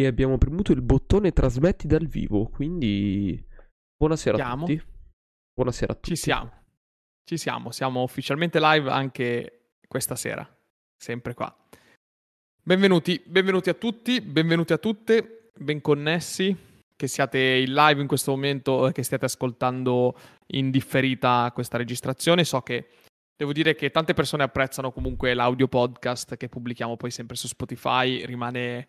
e abbiamo premuto il bottone trasmetti dal vivo, quindi buonasera Siamo. a tutti. Buonasera a tutti. Ci siamo. Ci siamo. Siamo ufficialmente live anche questa sera. Sempre qua. Benvenuti, benvenuti a tutti, benvenuti a tutte, ben connessi. Che siate in live in questo momento e che stiate ascoltando in differita questa registrazione. So che devo dire che tante persone apprezzano comunque l'audio podcast che pubblichiamo poi sempre su Spotify. Rimane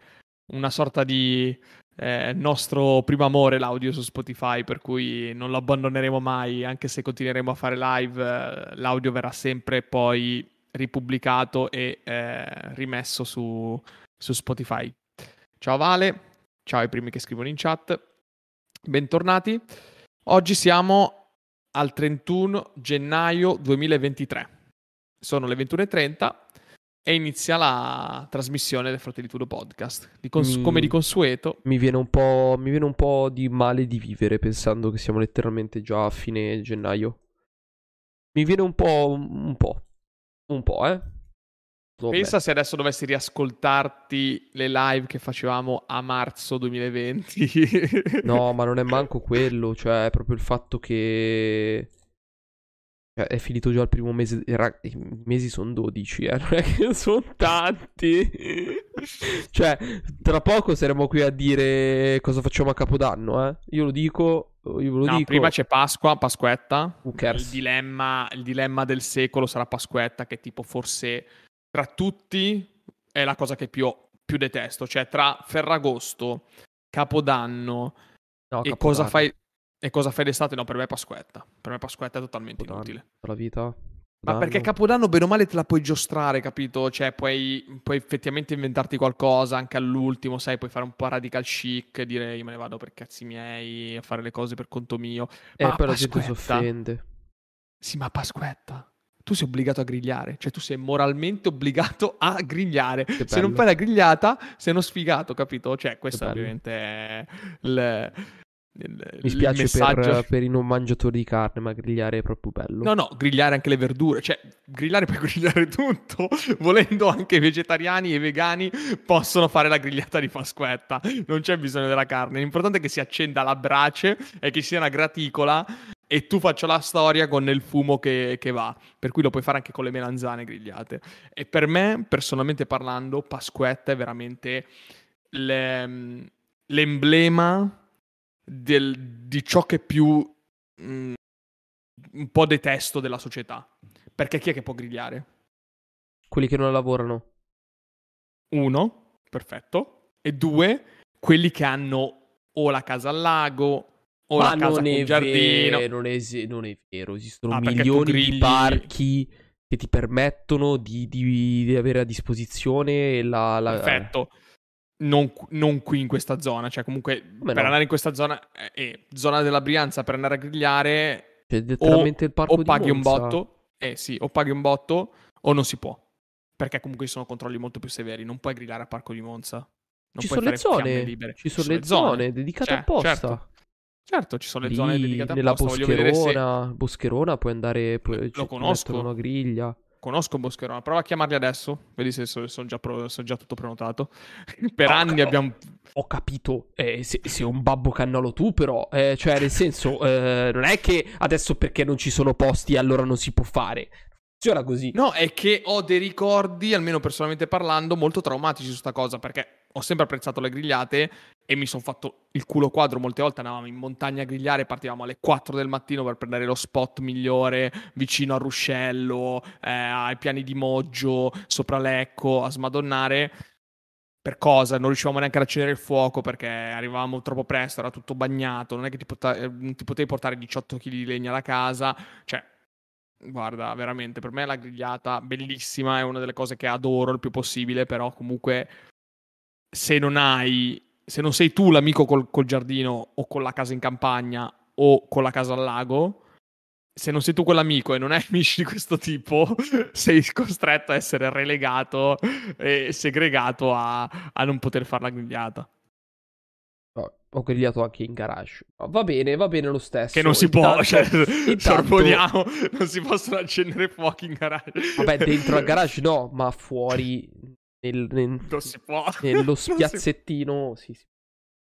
una sorta di eh, nostro primo amore l'audio su Spotify, per cui non lo abbandoneremo mai, anche se continueremo a fare live, eh, l'audio verrà sempre poi ripubblicato e eh, rimesso su, su Spotify. Ciao Vale, ciao ai primi che scrivono in chat, bentornati. Oggi siamo al 31 gennaio 2023. Sono le 21.30 e inizia la trasmissione del Fratelli Tudo Podcast. Di cons- Mm. Come di consueto, Mi viene, un po', mi viene un po' di male di vivere pensando che siamo letteralmente già a fine gennaio. Mi viene un po', un po', un po', eh. Vabbè. pensa se adesso dovessi riascoltarti le live che facevamo a marzo 2020. No, ma non è manco quello, cioè è proprio il fatto che è finito già il primo mese, i mesi sono 12, eh, non è che sono tanti. cioè, tra poco saremo qui a dire cosa facciamo a Capodanno, eh. Io lo dico, io lo No, dico. prima c'è Pasqua, Pasquetta. Il dilemma, il dilemma del secolo sarà Pasquetta, che tipo forse tra tutti è la cosa che più, più detesto. Cioè, tra Ferragosto, Capodanno No, e Capodanno, cosa fai. E cosa fai d'estate? No, per me è Pasquetta. Per me Pasquetta è totalmente Capodanno, inutile. La vita. Ma Capodanno. perché Capodanno, bene o male, te la puoi giostrare, capito? Cioè, puoi, puoi effettivamente inventarti qualcosa anche all'ultimo, sai? Puoi fare un po' radical chic, dire io me ne vado per cazzi miei, a fare le cose per conto mio. Eh, Ma poi la gente si offende. Sì, ma Pasquetta, tu sei obbligato a grigliare, cioè tu sei moralmente obbligato a grigliare. Se non fai la grigliata, sei uno sfigato, capito? Cioè, questo ovviamente è il, il- Mi spiace per, per i non mangiatori di carne, ma grigliare è proprio bello. No, no, grigliare anche le verdure, cioè grillare puoi grigliare tutto, volendo anche i vegetariani e vegani possono fare la grigliata di Pasquetta, non c'è bisogno della carne, l'importante è che si accenda la brace e che sia una graticola e tu faccia la storia con il fumo che, che va, per cui lo puoi fare anche con le melanzane grigliate. E per me, personalmente parlando, Pasquetta è veramente le- l'emblema del- di ciò che più mm, un po' detesto della società. Perché chi è che può grigliare? Quelli che non lavorano. Uno, perfetto. E due, quelli che hanno o la casa al lago o Ma la casa con giardino. vero, non è, esi- non è vero. Esistono Ah, milioni di parchi che ti permettono di, di- di avere a disposizione la... la- Perfetto. Non, non qui in questa zona, cioè comunque Come per no? andare in questa zona, eh, eh, zona della Brianza, per andare a grigliare C'è letteralmente il parco o paghi un Monza. botto, eh sì, o paghi un botto o non si può. Perché comunque ci sono controlli molto più severi, non puoi grillare al parco di Monza. Non Ci puoi sono le zone, libere. ci sono le zone dedicate Cioè, apposta. Certo, certo, ci sono le Lì, zone dedicate nella apposta. Voglio vedere se Boscherona, Boscherona puoi andare, puoi, Lo ci- conosco. una griglia. Conosco Boscherona. Prova a chiamarli adesso, vedi se sono già, pro- sono già tutto prenotato. per No, anni abbiamo... Ho capito, eh, se, sei un babbo cannolo tu però, eh, cioè nel senso, eh, non è che adesso perché non ci sono posti allora non si può fare. Funziona così. No, è che ho dei ricordi, almeno personalmente parlando, molto traumatici su sta cosa, perché ho sempre apprezzato le grigliate e mi sono fatto il culo quadro molte volte, andavamo in montagna a grigliare, partivamo alle 4 del mattino per prendere lo spot migliore vicino a Ruscello, eh, ai piani di Moggio, sopra Lecco, a smadonnare. Per cosa? Non riuscivamo neanche ad accendere il fuoco perché arrivavamo troppo presto, era tutto bagnato, non è che ti, pota- eh, ti potevi portare 18 kg di legna da casa, cioè Guarda, veramente, per me la grigliata bellissima, è una delle cose che adoro il più possibile, però comunque se non hai, se non sei tu l'amico col, col giardino o con la casa in campagna o con la casa al lago, se non sei tu quell'amico e non hai amici di questo tipo, sei costretto a essere relegato e segregato a, a non poter fare la grigliata. Ho grigliato anche in garage. Va bene, va bene lo stesso. Che non si può, Intanto- cioè, intanto- non si possono accendere fuochi in garage. Vabbè, dentro al garage no, ma fuori nel, nel, Non si può. nello si- spiazzettino. Sì, sì.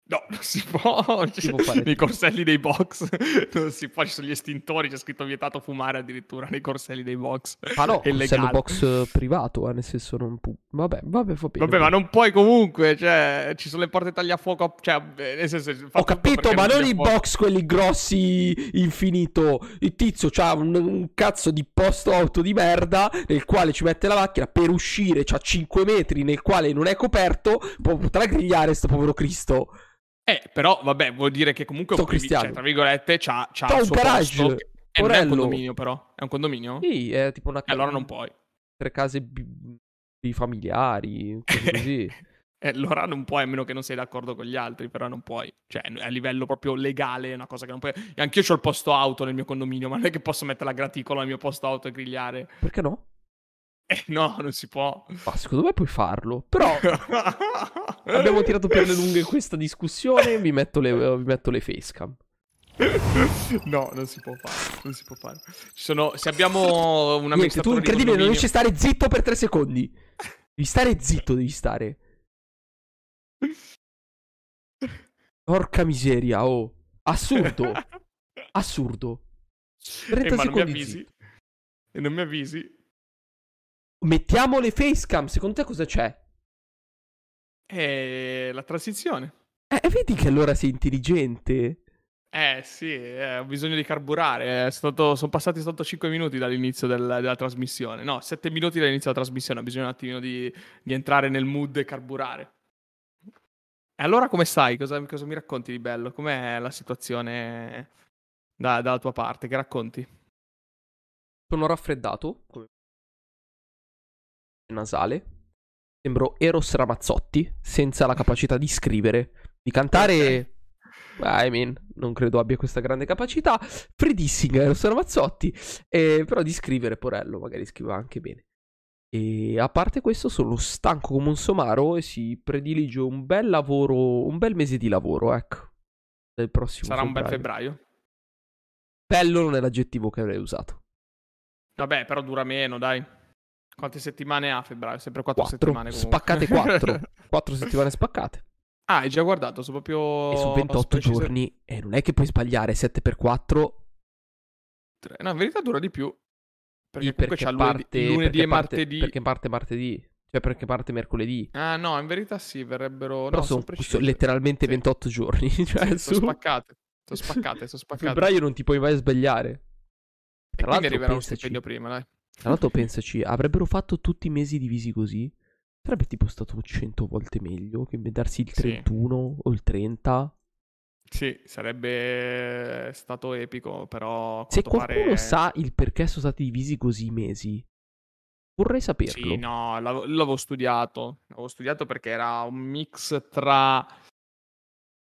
No, non si può. Si può fare nei corselli dei box. Non si può. Ci sono gli estintori. C'è scritto vietato fumare addirittura nei corselli dei box. Ah no, È illegale. box eh, privato, eh, nel senso non pu- Vabbè, vabbè, va bene. Vabbè, ma non puoi comunque. Cioè, ci sono le porte tagliafuoco. Cioè, eh, nel senso. Ho capito, ma non i box quelli grossi infinito. Il tizio c'ha un, un cazzo di posto auto di merda nel quale ci mette la macchina per uscire. C'ha 5 metri nel quale non è coperto. Può, potrà grigliare sto povero Cristo. Eh, però, vabbè, vuol dire che comunque. Un privi- cristiano. cioè, tra virgolette, c'ha, c'ha C'ha un garage, che- non è un condominio, però. È un condominio? Sì, è tipo una Eh, allora non puoi. Tre case bi- bifamiliari, cose così. Eh, allora non puoi, a meno che non sei d'accordo con gli altri, però non puoi. Cioè, a livello proprio legale è una cosa che non puoi. E anch'io ho il posto auto nel mio condominio, ma non è che posso mettere la graticola nel mio posto auto e grigliare. Perché no? Eh, no, non si può. Ma secondo me puoi farlo. Però abbiamo tirato per le lunghe questa discussione. Vi metto le, vi metto le facecam. no, non si può fare. Non si può fare. Ci sono, se abbiamo un Niente, tu incredibile, non riesci a stare zitto per tre secondi. Devi stare zitto, devi stare. Porca miseria, oh. Assurdo, assurdo. 30 Eh, ma non mi secondi. E non mi avvisi. Mettiamo le facecam, secondo te cosa c'è? Eh, la transizione. Eh, vedi che allora sei intelligente. Eh sì, eh, ho bisogno di carburare. È stato- sono passati soltanto 5 minuti dall'inizio del- della trasmissione. No, 7 minuti dall'inizio della trasmissione. Ho bisogno un attimino di, di entrare nel mood e carburare. E allora come stai? Cosa, cosa mi racconti di bello? Com'è la situazione da- dalla tua parte? Che racconti? Sono raffreddato. Come... Nasale. Sembro Eros Ramazzotti, senza la capacità di scrivere. Di cantare... I mean, non credo abbia questa grande capacità. Freddissing Eros Ramazzotti. eh, però di scrivere, porello, magari scrive anche bene. E a parte questo, sono stanco come un somaro e si predilige un bel lavoro, un bel mese di lavoro, ecco. Del prossimo Sarà un bel febbraio. febbraio. Bello non è l'aggettivo che avrei usato. Vabbè, però dura meno, dai. Quante settimane ha febbraio? Sempre 4 Quattro. settimane comunque. Spaccate quattro. Quattro settimane spaccate. ah, hai già guardato, sono proprio... E su 28 precise- giorni. E non è che puoi sbagliare 7x4. No, in verità dura di più. Perché comunque c'ha lunedì, parte, lunedì perché e parte- martedì. Perché parte martedì. Cioè perché parte mercoledì. Ah, no, in verità sì, verrebbero. Però no, sono, sono letteralmente Sì. 28 giorni. Cioè, Sì, su sono spaccate. Sono spaccate, sono spaccate. febbraio non ti puoi mai sbagliare. E Tra quindi l'altro, arriverà un stipendio prima, dai. Tra l'altro pensaci, avrebbero fatto tutti i mesi divisi così. Sarebbe tipo stato 100 volte meglio che darsi il Sì. 31 o il 30. Sì, sarebbe stato epico, però. Se qualcuno pare... sa il perché sono stati divisi così i mesi, vorrei saperlo. Sì, no, l'avevo, l'avevo studiato. L'avevo studiato perché era un mix tra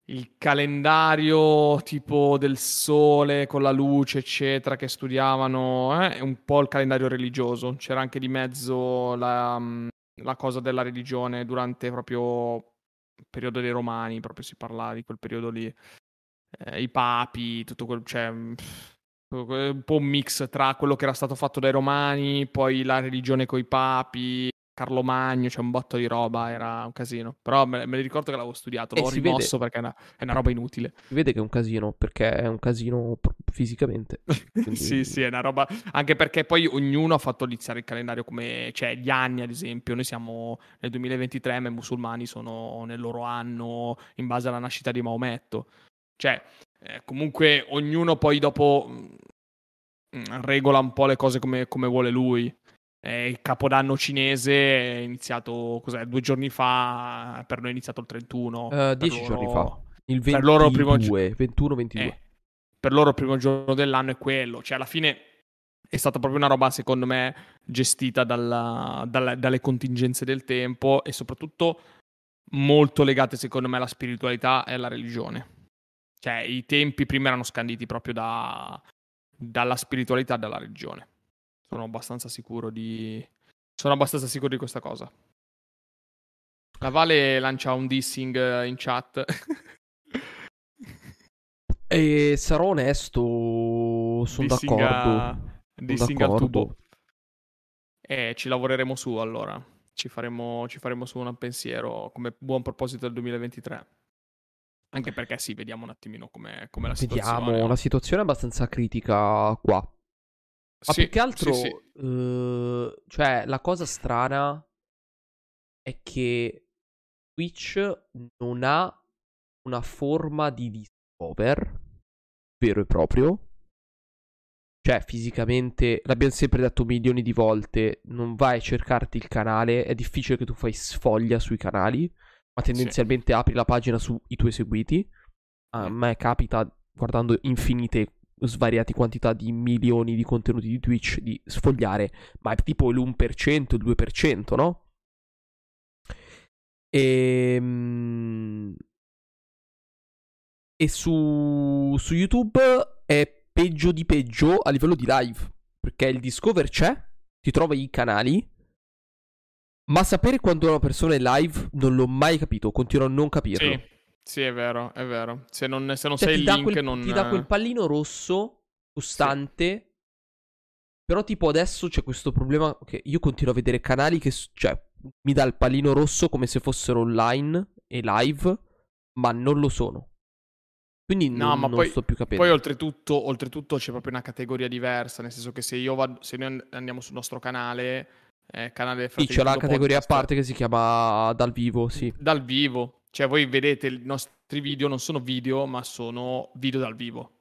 il calendario tipo del sole con la luce, eccetera, che studiavano, eh, un po' il calendario religioso. C'era anche di mezzo la, mm, la cosa della religione durante proprio il periodo dei Romani, proprio si parlava di quel periodo lì. Eh, I papi, tutto quel... Cioè, un po' un mix tra quello che era stato fatto dai Romani, poi la religione coi papi, Carlo Magno, c'è un botto di roba, era un casino. Però me, me ne ricordo che l'avevo studiato, l'ho rimosso perché è una, è una roba inutile. Si vede che è un casino, perché è un casino fisicamente. Quindi- sì, sì, è una roba. Anche perché poi ognuno ha fatto iniziare il calendario come. cioè, gli anni, ad esempio. Noi siamo nel 2023, ma i musulmani sono nel loro anno in base alla nascita di Maometto. Cioè, eh, comunque, ognuno poi dopo mm, regola un po' le cose come, come vuole lui. Eh, il capodanno cinese è iniziato cos'è, due giorni fa, per noi è iniziato il 31. Eh, per dieci loro- giorni fa. Il per loro primo 22, 21, 22. eh, per loro il primo giorno dell'anno è quello. Cioè, alla fine è stata proprio una roba, secondo me, gestita dalla- dalla- dalle contingenze del tempo e soprattutto molto legate, secondo me, alla spiritualità e alla religione. Cioè, i tempi prima erano scanditi proprio da- dalla spiritualità e dalla religione. Sono abbastanza sicuro di. Sono abbastanza sicuro di questa cosa. La Vale lancia un dissing in chat. E sarò onesto, sono Dissing d'accordo. a- Dissing al d'accordo. tubo. Eh, ci lavoreremo su allora. ci faremo, ci faremo su un pensiero come buon proposito del 2023. Anche perché sì, vediamo un attimino come la situazione. Vediamo, la situazione è abbastanza critica qua. Ma sì, più che altro, sì, sì. uh, cioè, la cosa strana è che Twitch non ha una forma di discover vero e proprio. Cioè, fisicamente, l'abbiamo sempre detto milioni di volte, non vai a cercarti il canale, è difficile che tu fai sfoglia sui canali, ma tendenzialmente apri la pagina sui tuoi seguiti. A me capita, guardando infinite, svariate quantità di milioni di contenuti di Twitch, di sfogliare, ma è tipo l'1%, il 2%, no? E, ehm, e su, su YouTube è peggio di peggio a livello di live. Perché il Discover c'è, ti trova i canali. Ma sapere quando una persona è live non l'ho mai capito, continuo a non capirlo. Sì, sì è vero, è vero. Se non, se non cioè, sai il link quel, non... Ti dà quel pallino rosso, costante. Sì. Però tipo adesso c'è questo problema che io continuo a vedere canali che... Cioè, mi dà il pallino rosso come se fossero online e live, ma non lo sono. Quindi no, non, ma poi, sto più capendo. Poi oltretutto, oltretutto, c'è proprio una categoria diversa, nel senso che se io vado, se noi andiamo sul nostro canale, eh, canale Sì, c'è la categoria podcast, a parte che si chiama dal vivo, sì. Dal vivo. Cioè voi vedete i nostri video non sono video, ma sono video dal vivo.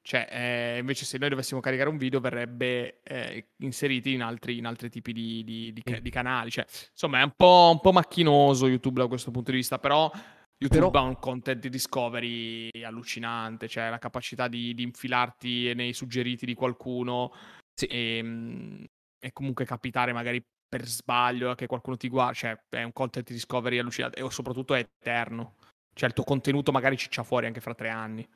Cioè, eh, invece se noi dovessimo caricare un video verrebbe eh, inseriti in altri, in altri, tipi di, di, di, di canali. Cioè, insomma, è un po', un po' macchinoso YouTube da questo punto di vista, però YouTube Però... ha un content discovery allucinante, cioè la capacità di, di infilarti nei suggeriti di qualcuno sì. e, ehm, e, comunque capitare magari per sbaglio che qualcuno ti guarda, cioè è un content discovery allucinante e soprattutto è eterno. Cioè il tuo contenuto magari ciccia fuori anche fra tre anni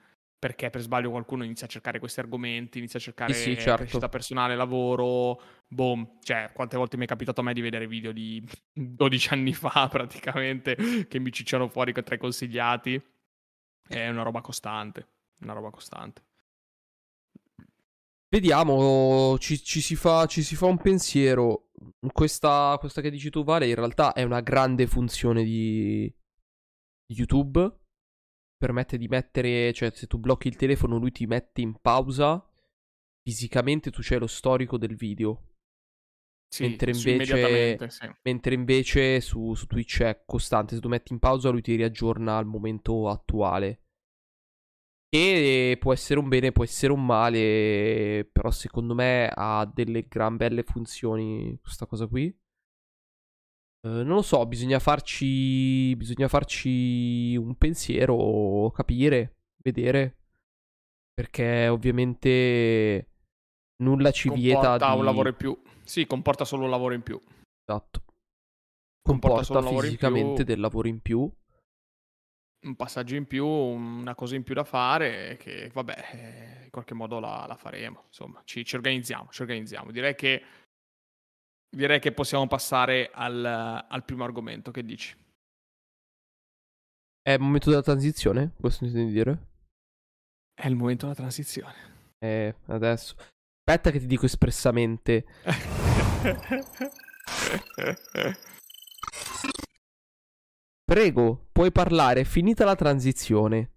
perché per sbaglio qualcuno inizia a cercare questi argomenti, inizia a cercare sì, sì, certo. crescita personale, lavoro, boom, cioè quante volte mi è capitato a me di vedere video di 12 anni fa praticamente che mi cicciano fuori tra i consigliati, è una roba costante, una roba costante. Vediamo, ci, ci, si, fa, ci si, fa, un pensiero. Questa, questa che dici tu, Vale, in realtà è una grande funzione di YouTube permette di mettere, cioè se tu blocchi il telefono lui ti mette in pausa, fisicamente tu c'hai lo storico del video. Sì, mentre invece, sì. mentre invece su, su, Twitch è costante, se tu metti in pausa lui ti riaggiorna al momento attuale. E può essere un bene, può essere un male, però secondo me ha delle gran belle funzioni questa cosa qui. Eh, non lo so, bisogna farci. Bisogna farci un pensiero, capire, vedere. Perché ovviamente nulla ci comporta vieta di... un lavoro in più. Sì, comporta solo un lavoro in più. Esatto. Comporta, comporta fisicamente del lavoro in più. Un passaggio in più, una cosa in più da fare che, vabbè, eh, in qualche modo la, la faremo. Insomma, ci, ci organizziamo, ci organizziamo. Direi che direi che possiamo passare al, al primo argomento. Che dici? È il momento della transizione? Questo intendi dire? È il momento della transizione. Eh, adesso. Aspetta che ti dico espressamente. Prego, puoi parlare, finita la transizione.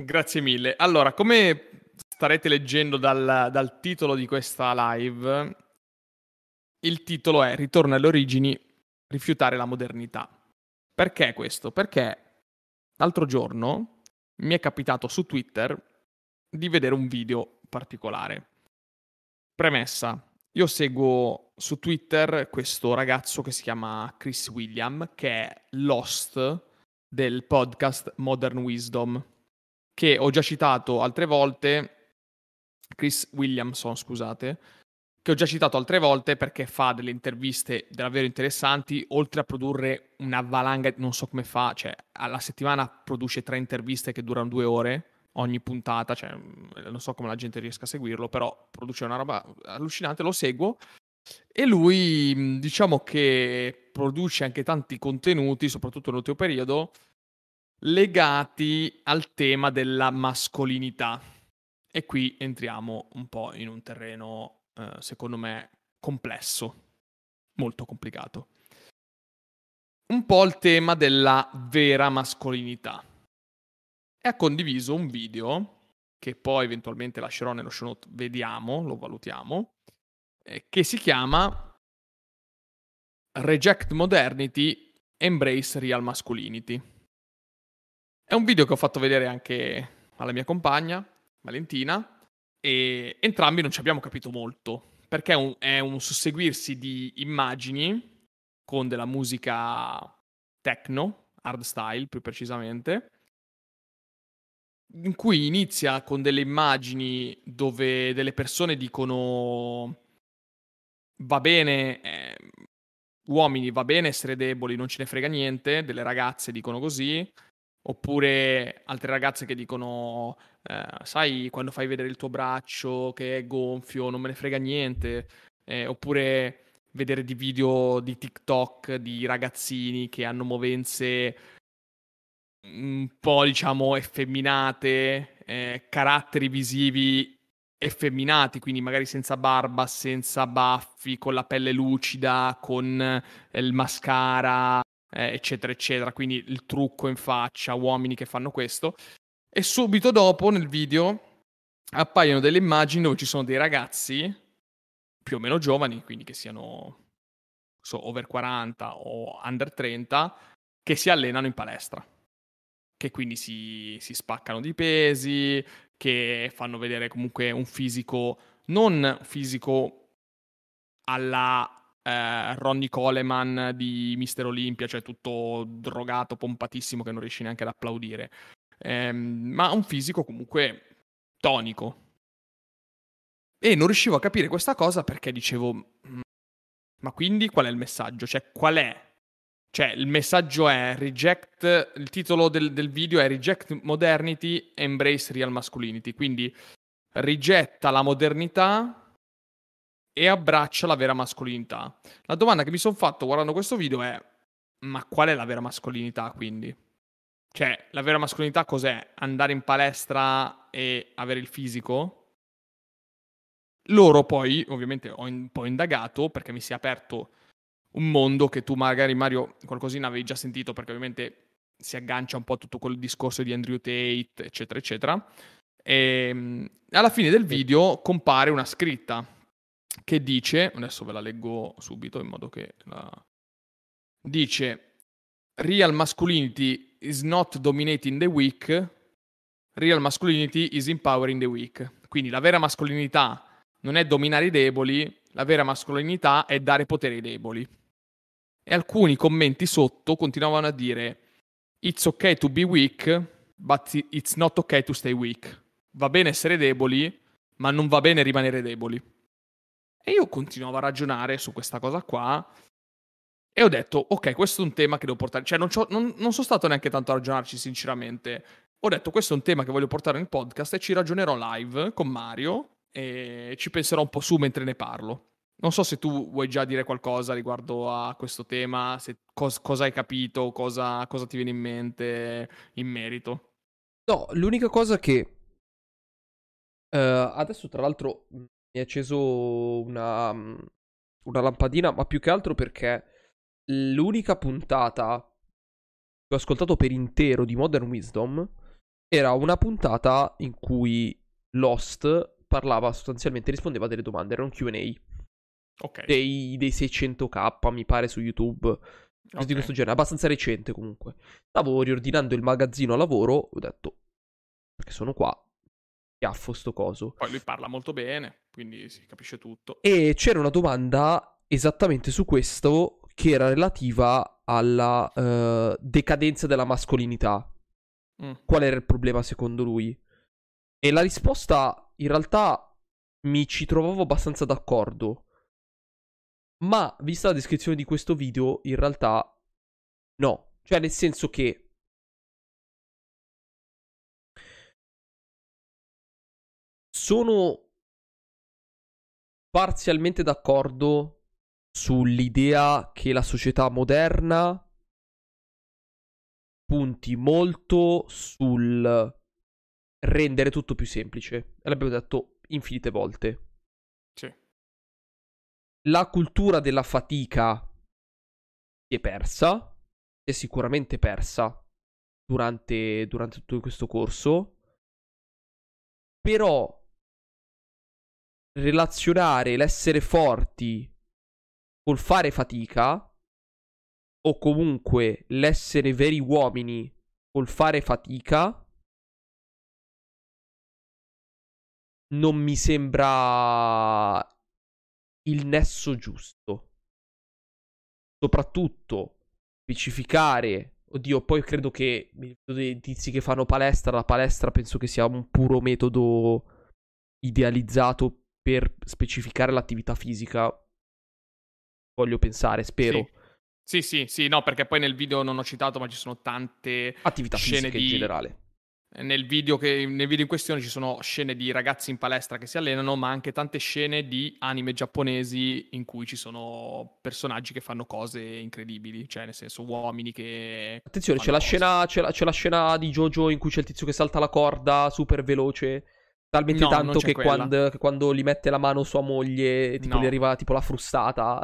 Grazie mille. Allora, come starete leggendo dal, dal titolo di questa live, il titolo è Ritorno alle origini, rifiutare la modernità. Perché questo? Perché l'altro giorno mi è capitato su Twitter di vedere un video particolare. Premessa, io seguo su Twitter questo ragazzo che si chiama Chris William, che è l'host del podcast Modern Wisdom, che ho già citato altre volte. Chris Williamson, scusate, che ho già citato altre volte perché fa delle interviste davvero interessanti, oltre a produrre una valanga, non so come fa, cioè alla settimana produce tre interviste che durano due ore ogni puntata, cioè non so come la gente riesca a seguirlo, però produce una roba allucinante, lo seguo. E lui, diciamo che produce anche tanti contenuti, soprattutto nell'ultimo periodo, legati al tema della mascolinità. E qui entriamo un po' in un terreno eh, secondo me, complesso, molto complicato. un po' il tema della vera mascolinità. Ha condiviso un video che poi eventualmente lascerò nello show note, vediamo, lo valutiamo, eh, che si chiama Reject Modernity, Embrace Real Masculinity. È un video che ho fatto vedere anche alla mia compagna, Valentina, e entrambi non ci abbiamo capito molto, perché è un, è un susseguirsi di immagini con della musica techno, hardstyle più precisamente, in cui inizia con delle immagini dove delle persone dicono va bene, eh, uomini va bene essere deboli, non ce ne frega niente, delle ragazze dicono così, oppure altre ragazze che dicono eh, sai quando fai vedere il tuo braccio che è gonfio, non me ne frega niente, eh, oppure vedere di video di TikTok di ragazzini che hanno movenze un po' diciamo effeminate, eh, caratteri visivi effeminati, quindi magari senza barba, senza baffi, con la pelle lucida, con eh, il mascara, eh, eccetera, eccetera. Quindi il trucco in faccia, uomini che fanno questo. E subito dopo nel video appaiono delle immagini dove ci sono dei ragazzi più o meno giovani, quindi che siano so, over 40 o under 30, che si allenano in palestra. Che quindi si, si spaccano di pesi, che fanno vedere comunque un fisico, non fisico alla eh, Ronnie Coleman di Mister Olympia, cioè tutto drogato, pompatissimo che non riesci neanche ad applaudire, eh, ma un fisico comunque tonico. E non riuscivo a capire questa cosa perché dicevo, mm, ma quindi qual è il messaggio? Cioè, qual è cioè, il messaggio è reject, il titolo del, del, video è Reject Modernity, Embrace Real Masculinity. Quindi rigetta la modernità e abbraccia la vera mascolinità. La domanda che mi sono fatto guardando questo video è: ma qual è la vera mascolinità quindi? Cioè, la vera mascolinità cos'è? Andare in palestra e avere il fisico? Loro poi, ovviamente, ho un po' indagato perché mi si è aperto un mondo che tu magari Mario qualcosina avevi già sentito perché ovviamente si aggancia un po' a tutto quel discorso di Andrew Tate, eccetera, eccetera. E ehm, alla fine del video compare una scritta che dice, adesso ve la leggo subito in modo che la... dice Real masculinity is not dominating the weak, real masculinity is empowering the weak. Quindi la vera mascolinità non è dominare i deboli, la vera mascolinità è dare potere ai deboli. E alcuni commenti sotto continuavano a dire It's ok to be weak, but it's not ok to stay weak. Va bene essere deboli, ma non va bene rimanere deboli. E io continuavo a ragionare su questa cosa qua e ho detto, ok, questo è un tema che devo portare. Cioè, non, non, non sono stato neanche tanto a ragionarci, sinceramente. Ho detto, questo è un tema che voglio portare nel podcast e ci ragionerò live con Mario e ci penserò un po' su mentre ne parlo. Non so se tu vuoi già dire qualcosa riguardo a questo tema, se, cos, cosa hai capito, cosa, cosa ti viene in mente in merito. No, l'unica cosa che... Uh, adesso tra l'altro mi è acceso una, una lampadina, ma più che altro perché l'unica puntata che ho ascoltato per intero di Modern Wisdom era una puntata in cui Lost parlava sostanzialmente, rispondeva a delle domande, era un QA. Okay. Dei, dei 600k, mi pare, su YouTube. Okay. Di questo genere, abbastanza recente comunque. Stavo riordinando il magazzino a lavoro, ho detto, perché sono qua, chiaffo sto coso. Poi lui parla molto bene, quindi si capisce tutto. E c'era una domanda esattamente su questo che era relativa alla uh, decadenza della mascolinità. Mm. Qual era il problema secondo lui? E la risposta in realtà mi ci trovavo abbastanza d'accordo. Ma vista la descrizione di questo video, in realtà no. Cioè, nel senso che sono parzialmente d'accordo sull'idea che la società moderna punti molto sul rendere tutto più semplice. L'abbiamo detto infinite volte. La cultura della fatica si è persa. è sicuramente persa durante, durante tutto questo corso. Però relazionare l'essere forti col fare fatica o comunque l'essere veri uomini col fare fatica non mi sembra il nesso giusto. Soprattutto specificare Oddio, poi credo che dei tizi che fanno palestra, la palestra penso che sia un puro metodo idealizzato per specificare l'attività fisica. Voglio pensare, spero. Sì. Sì, sì, sì, no, perché poi nel video non ho citato, ma ci sono tante attività scene fisiche di... in generale. Nel video, che, nel video, in questione ci sono scene di ragazzi in palestra che si allenano, ma anche tante scene di anime giapponesi in cui ci sono personaggi che fanno cose incredibili, cioè nel senso uomini che... Attenzione, c'è la, scena, c'è, la, c'è la, scena, di Jojo in cui c'è il tizio che salta la corda super veloce, talmente no, tanto che quando, che quando, gli mette la mano sua moglie tipo, no. gli arriva tipo la frustata.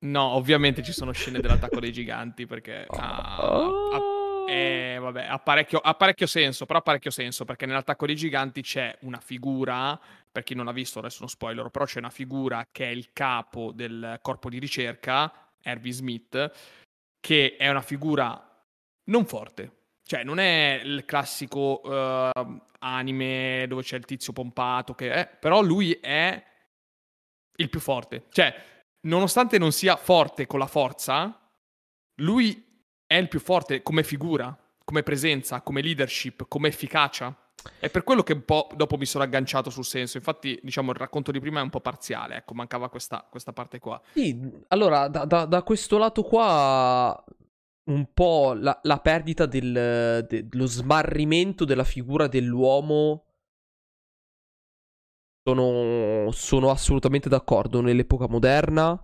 no, ovviamente ci sono scene dell'attacco dei giganti perché... Oh. Ah, eh, vabbè, ha parecchio, ha parecchio senso, però ha parecchio senso perché nell'attacco dei giganti c'è una figura, per chi non ha visto, adesso non spoiler, però c'è una figura che è il capo del corpo di ricerca, Herbie Smith, che è una figura non forte. Cioè, non è il classico uh, anime dove c'è il tizio pompato, che è, però lui è il più forte. Cioè, nonostante non sia forte con la forza, lui è il più forte come figura, come presenza, come leadership, come efficacia. È per quello che un po' dopo mi sono agganciato sul senso. Infatti, diciamo, il racconto di prima è un po' parziale. Ecco, mancava questa, questa parte qua. Sì, allora, da, da, da, questo lato qua, un po' la, la perdita del, dello smarrimento della figura dell'uomo. Sono, sono assolutamente d'accordo nell'epoca moderna.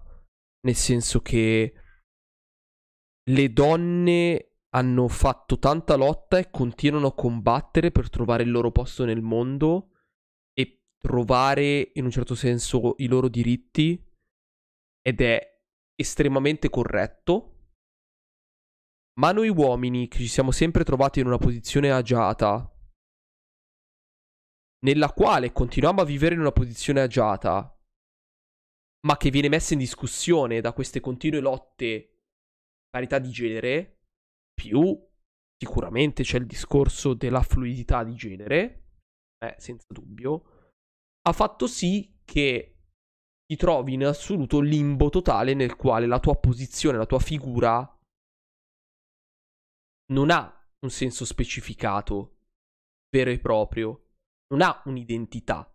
Nel senso che le donne hanno fatto tanta lotta e continuano a combattere per trovare il loro posto nel mondo e trovare in un certo senso i loro diritti ed è estremamente corretto. Ma noi uomini che ci siamo sempre trovati in una posizione agiata, nella quale continuiamo a vivere in una posizione agiata, ma che viene messa in discussione da queste continue lotte parità di genere, più sicuramente c'è il discorso della fluidità di genere, eh, senza dubbio, ha fatto sì che ti trovi in assoluto limbo totale nel quale la tua posizione, la tua figura non ha un senso specificato vero e proprio, non ha un'identità.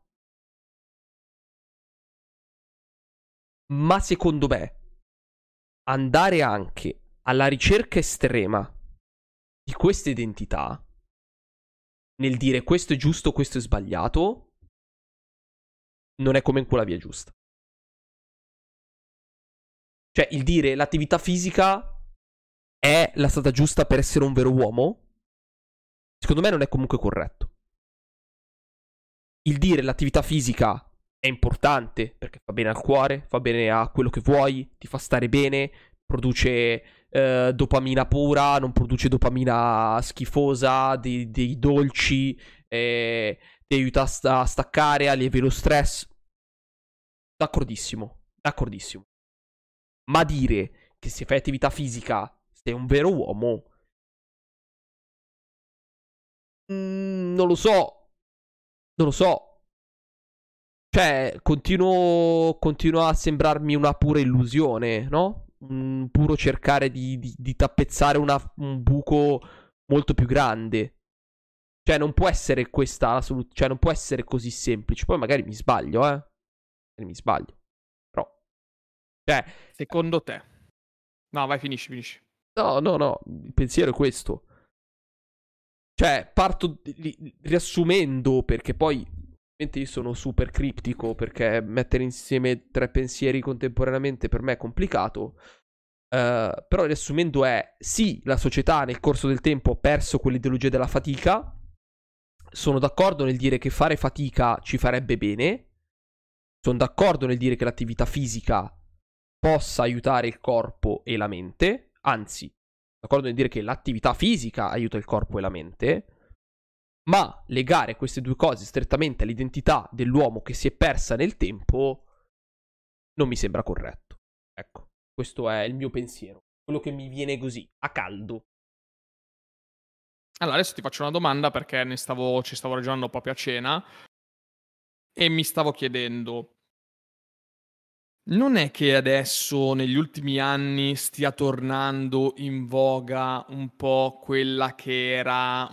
Ma secondo me andare anche alla ricerca estrema di questa identità, nel dire questo è giusto, questo è sbagliato, non è come in quella via giusta. Cioè, il dire l'attività fisica è la strada giusta per essere un vero uomo, secondo me non è comunque corretto. Il dire l'attività fisica è importante perché fa bene al cuore, fa bene a quello che vuoi, ti fa stare bene, produce eh, dopamina pura, non produce dopamina schifosa, dei, dei dolci, eh, ti aiuta a, sta- a staccare, allievi lo stress. D'accordissimo, d'accordissimo. Ma dire che se fai attività fisica sei un vero uomo... Mm, non lo so. Non lo so. Cioè, continuo, continuo a sembrarmi una pura illusione, no? Un puro cercare di, di, di tappezzare una, un buco molto più grande. Cioè, non può essere questa la soluzione. Cioè, non può essere così semplice. Poi magari mi sbaglio, eh. Magari mi sbaglio. Però. Cioè. Secondo te. No, vai, finisci, finisci. No, no, no. Il pensiero è questo. Cioè, parto ri- riassumendo, perché poi io sono super criptico perché mettere insieme tre pensieri contemporaneamente per me è complicato. Uh, però riassumendo è sì, la società nel corso del tempo ha perso quell'ideologia della fatica. Sono d'accordo nel dire che fare fatica ci farebbe bene. Sono d'accordo nel dire che l'attività fisica possa aiutare il corpo e la mente. Anzi, d'accordo nel dire che l'attività fisica aiuta il corpo e la mente, ma legare queste due cose strettamente all'identità dell'uomo che si è persa nel tempo non mi sembra corretto. Ecco, questo è il mio pensiero, quello che mi viene così, a caldo. Allora, adesso ti faccio una domanda perché ne stavo, ci stavo ragionando proprio a cena e mi stavo chiedendo, non è che adesso negli ultimi anni stia tornando in voga un po' quella che era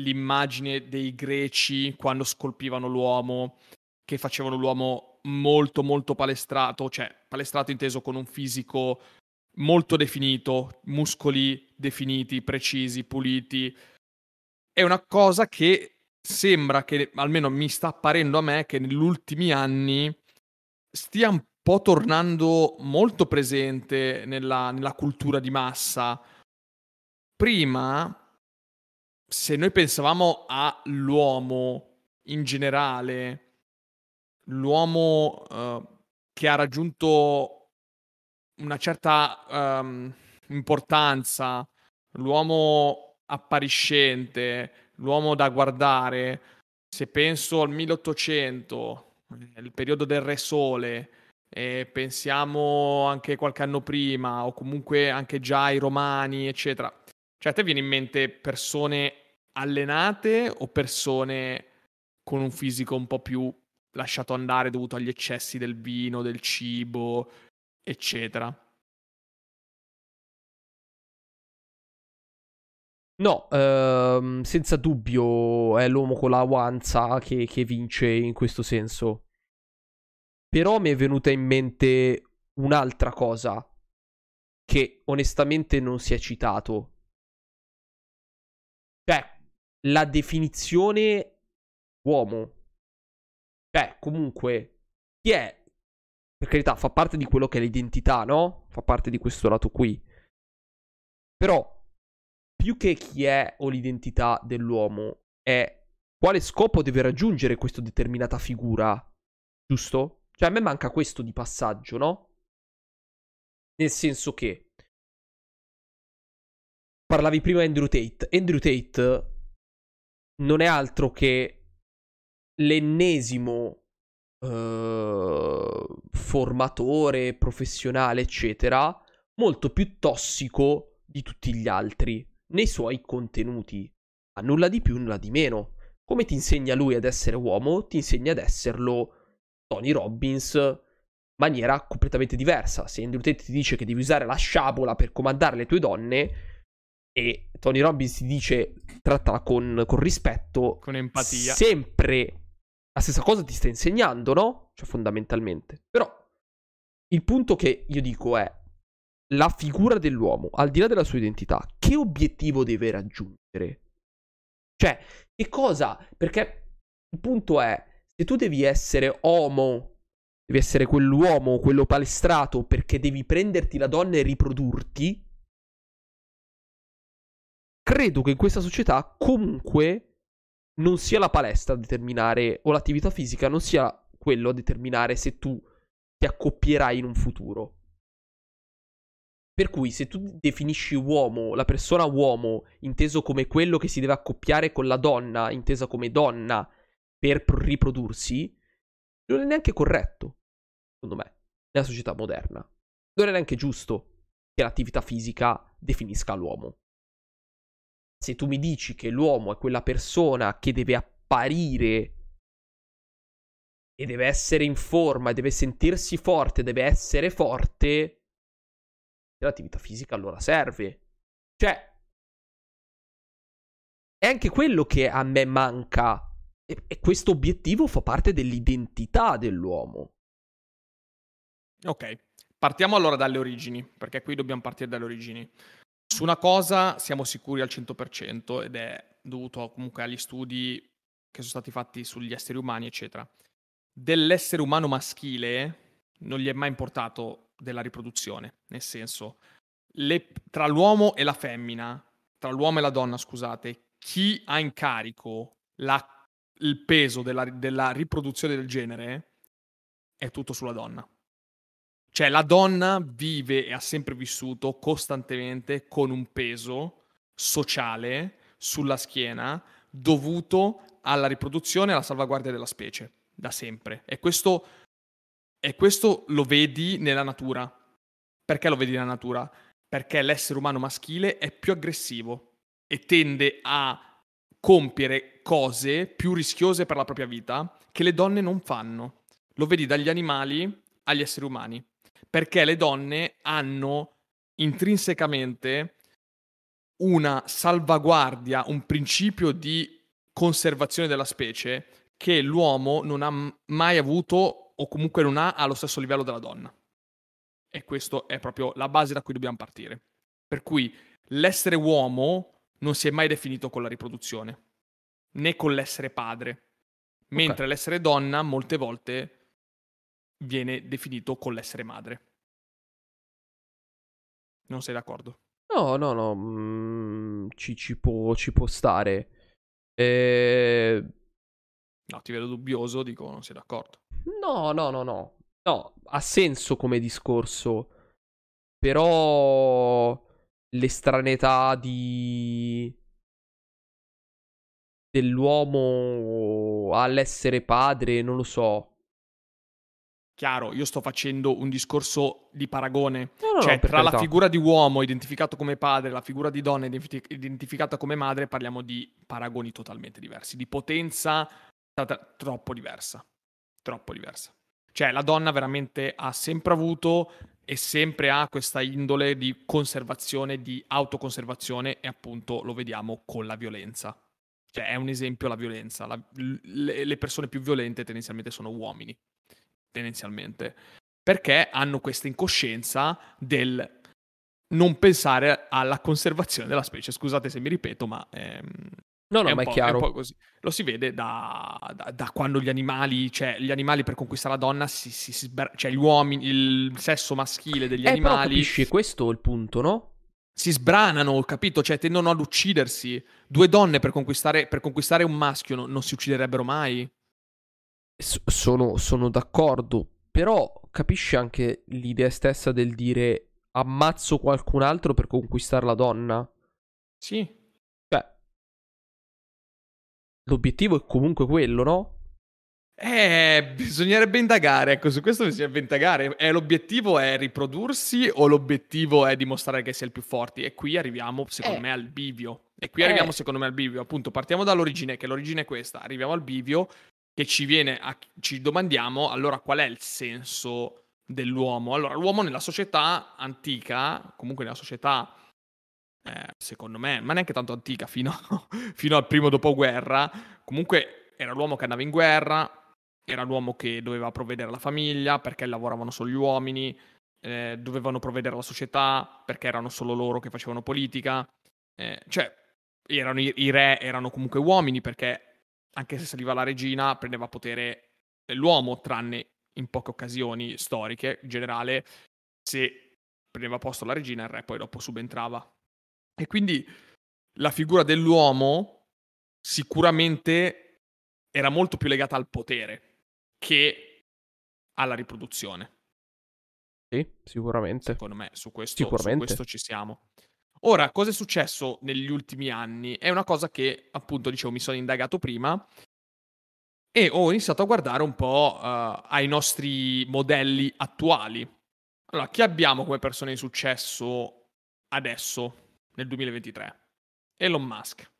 l'immagine dei greci quando scolpivano l'uomo, che facevano l'uomo molto molto palestrato, cioè palestrato inteso con un fisico molto definito, muscoli definiti, precisi, puliti. È una cosa che sembra che, almeno mi sta apparendo a me, che negli ultimi anni stia un po' tornando molto presente nella, nella cultura di massa. Prima, se noi pensavamo all'uomo in generale, l'uomo uh, che ha raggiunto una certa um, importanza, l'uomo appariscente, l'uomo da guardare, se penso al 1800, il periodo del Re Sole, e pensiamo anche qualche anno prima, o comunque anche già ai Romani, eccetera. Cioè, a te viene in mente persone allenate o persone con un fisico un po' più lasciato andare dovuto agli eccessi del vino, del cibo, eccetera? No, ehm, senza dubbio è l'uomo con la guanza che, che vince in questo senso. Però mi è venuta in mente un'altra cosa che onestamente non si è citato. La definizione uomo. Cioè, comunque, chi è? Per carità, fa parte di quello che è l'identità, no? Fa parte di questo lato qui. Però più che chi è o l'identità dell'uomo, è quale scopo deve raggiungere questa determinata figura, giusto? Cioè a me manca questo di passaggio, no? Nel senso che parlavi prima di Andrew Tate. Andrew Tate non è altro che l'ennesimo uh, formatore professionale, eccetera, molto più tossico di tutti gli altri nei suoi contenuti. A nulla di più, nulla di meno. Come ti insegna lui ad essere uomo, ti insegna ad esserlo Tony Robbins in maniera completamente diversa. Se Andrew Tate ti dice che devi usare la sciabola per comandare le tue donne e Tony Robbins ti dice trattala con, con rispetto, con empatia, sempre la stessa cosa ti sta insegnando, no? Cioè fondamentalmente. Però il punto che io dico è la figura dell'uomo, al di là della sua identità, che obiettivo deve raggiungere? Cioè, che cosa? Perché il punto è, se tu devi essere uomo, devi essere quell'uomo, quello palestrato, perché devi prenderti la donna e riprodurti, credo che in questa società comunque non sia la palestra a determinare, o l'attività fisica non sia quello a determinare se tu ti accoppierai in un futuro. Per cui se tu definisci uomo, la persona uomo, inteso come quello che si deve accoppiare con la donna, intesa come donna, per riprodursi, non è neanche corretto, secondo me, nella società moderna. Non è neanche giusto che l'attività fisica definisca l'uomo. Se tu mi dici che l'uomo è quella persona che deve apparire e deve essere in forma, deve sentirsi forte, deve essere forte, l'attività fisica allora serve. Cioè, è anche quello che a me manca. E, e questo obiettivo fa parte dell'identità dell'uomo. Ok, partiamo allora dalle origini, perché qui dobbiamo partire dalle origini. Su una cosa siamo sicuri al 100% ed è dovuto comunque agli studi che sono stati fatti sugli esseri umani, eccetera. Dell'essere umano maschile non gli è mai importato della riproduzione, nel senso, le, tra l'uomo e la femmina, tra l'uomo e la donna, scusate, chi ha in carico la, il peso della, della riproduzione del genere è tutto sulla donna. Cioè la donna vive e ha sempre vissuto costantemente con un peso sociale sulla schiena dovuto alla riproduzione e alla salvaguardia della specie, da sempre. E questo, e questo lo vedi nella natura. Perché lo vedi nella natura? Perché l'essere umano maschile è più aggressivo e tende a compiere cose più rischiose per la propria vita che le donne non fanno. Lo vedi dagli animali agli esseri umani. Perché le donne hanno intrinsecamente una salvaguardia, un principio di conservazione della specie che l'uomo non ha mai avuto o comunque non ha allo stesso livello della donna. E questa è proprio la base da cui dobbiamo partire. Per cui l'essere uomo non si è mai definito con la riproduzione, né con l'essere padre, mentre okay. l'essere donna molte volte viene definito con l'essere madre. Non sei d'accordo? No, no, no, mm, ci, ci, può, ci, può, stare. E... No, ti vedo dubbioso, dico non sei d'accordo. No, no, no, no. No, ha senso come discorso. Però l'estraneità di dell'uomo all'essere padre, non lo so. Chiaro, io sto facendo un discorso di paragone. No, no, cioè, no, tra carità. la figura di uomo identificato come padre e la figura di donna identif- identificata come madre, parliamo di paragoni totalmente diversi, di potenza t- troppo diversa. Troppo diversa. Cioè, la donna veramente ha sempre avuto e sempre ha questa indole di conservazione, di autoconservazione e appunto lo vediamo con la violenza. Cioè, è un esempio la violenza. La, le, le persone più violente tendenzialmente sono uomini tendenzialmente, perché hanno questa incoscienza del non pensare alla conservazione della specie. Scusate se mi ripeto, ma ehm, No, no, è ma è chiaro. È così. Lo si vede da, da, da, quando gli animali, cioè gli animali per conquistare la donna, si, si, si cioè gli uomini, il sesso maschile degli eh, animali. Capisci, questo è il punto, no? Si sbranano, capito? Cioè tendono ad uccidersi. Due donne per conquistare, per conquistare un maschio no, non si ucciderebbero mai sono, sono d'accordo, però capisci anche l'idea stessa del dire ammazzo qualcun altro per conquistare la donna? Sì. Cioè, l'obiettivo è comunque quello, no? Eh, bisognerebbe indagare, ecco, su questo bisognerebbe indagare. È l'obiettivo è riprodursi o l'obiettivo è dimostrare che si è il più forti? E qui arriviamo, secondo eh. me, al bivio. E qui eh. arriviamo, secondo me, al bivio. Appunto, partiamo dall'origine, che l'origine è questa. Arriviamo al bivio, che ci viene a, ci domandiamo allora qual è il senso dell'uomo. Allora, l'uomo nella società antica, comunque nella società, eh, secondo me, ma neanche tanto antica, fino, fino al primo dopoguerra, comunque era l'uomo che andava in guerra, era l'uomo che doveva provvedere alla famiglia, perché lavoravano solo gli uomini, eh, dovevano provvedere alla società, perché erano solo loro che facevano politica. Eh, cioè, erano i, i re erano comunque uomini, perché anche se saliva la regina, prendeva potere l'uomo, tranne in poche occasioni storiche. In generale, se prendeva posto la regina, il re poi dopo subentrava. E quindi la figura dell'uomo sicuramente era molto più legata al potere che alla riproduzione. Sì, sicuramente. Secondo me, su questo, su questo ci siamo. Ora, cosa è successo negli ultimi anni? È una cosa che, appunto, dicevo, mi sono indagato prima e ho iniziato a guardare un po' uh, ai nostri modelli attuali. Allora, chi abbiamo come persone di successo adesso, nel 2023? Elon Musk.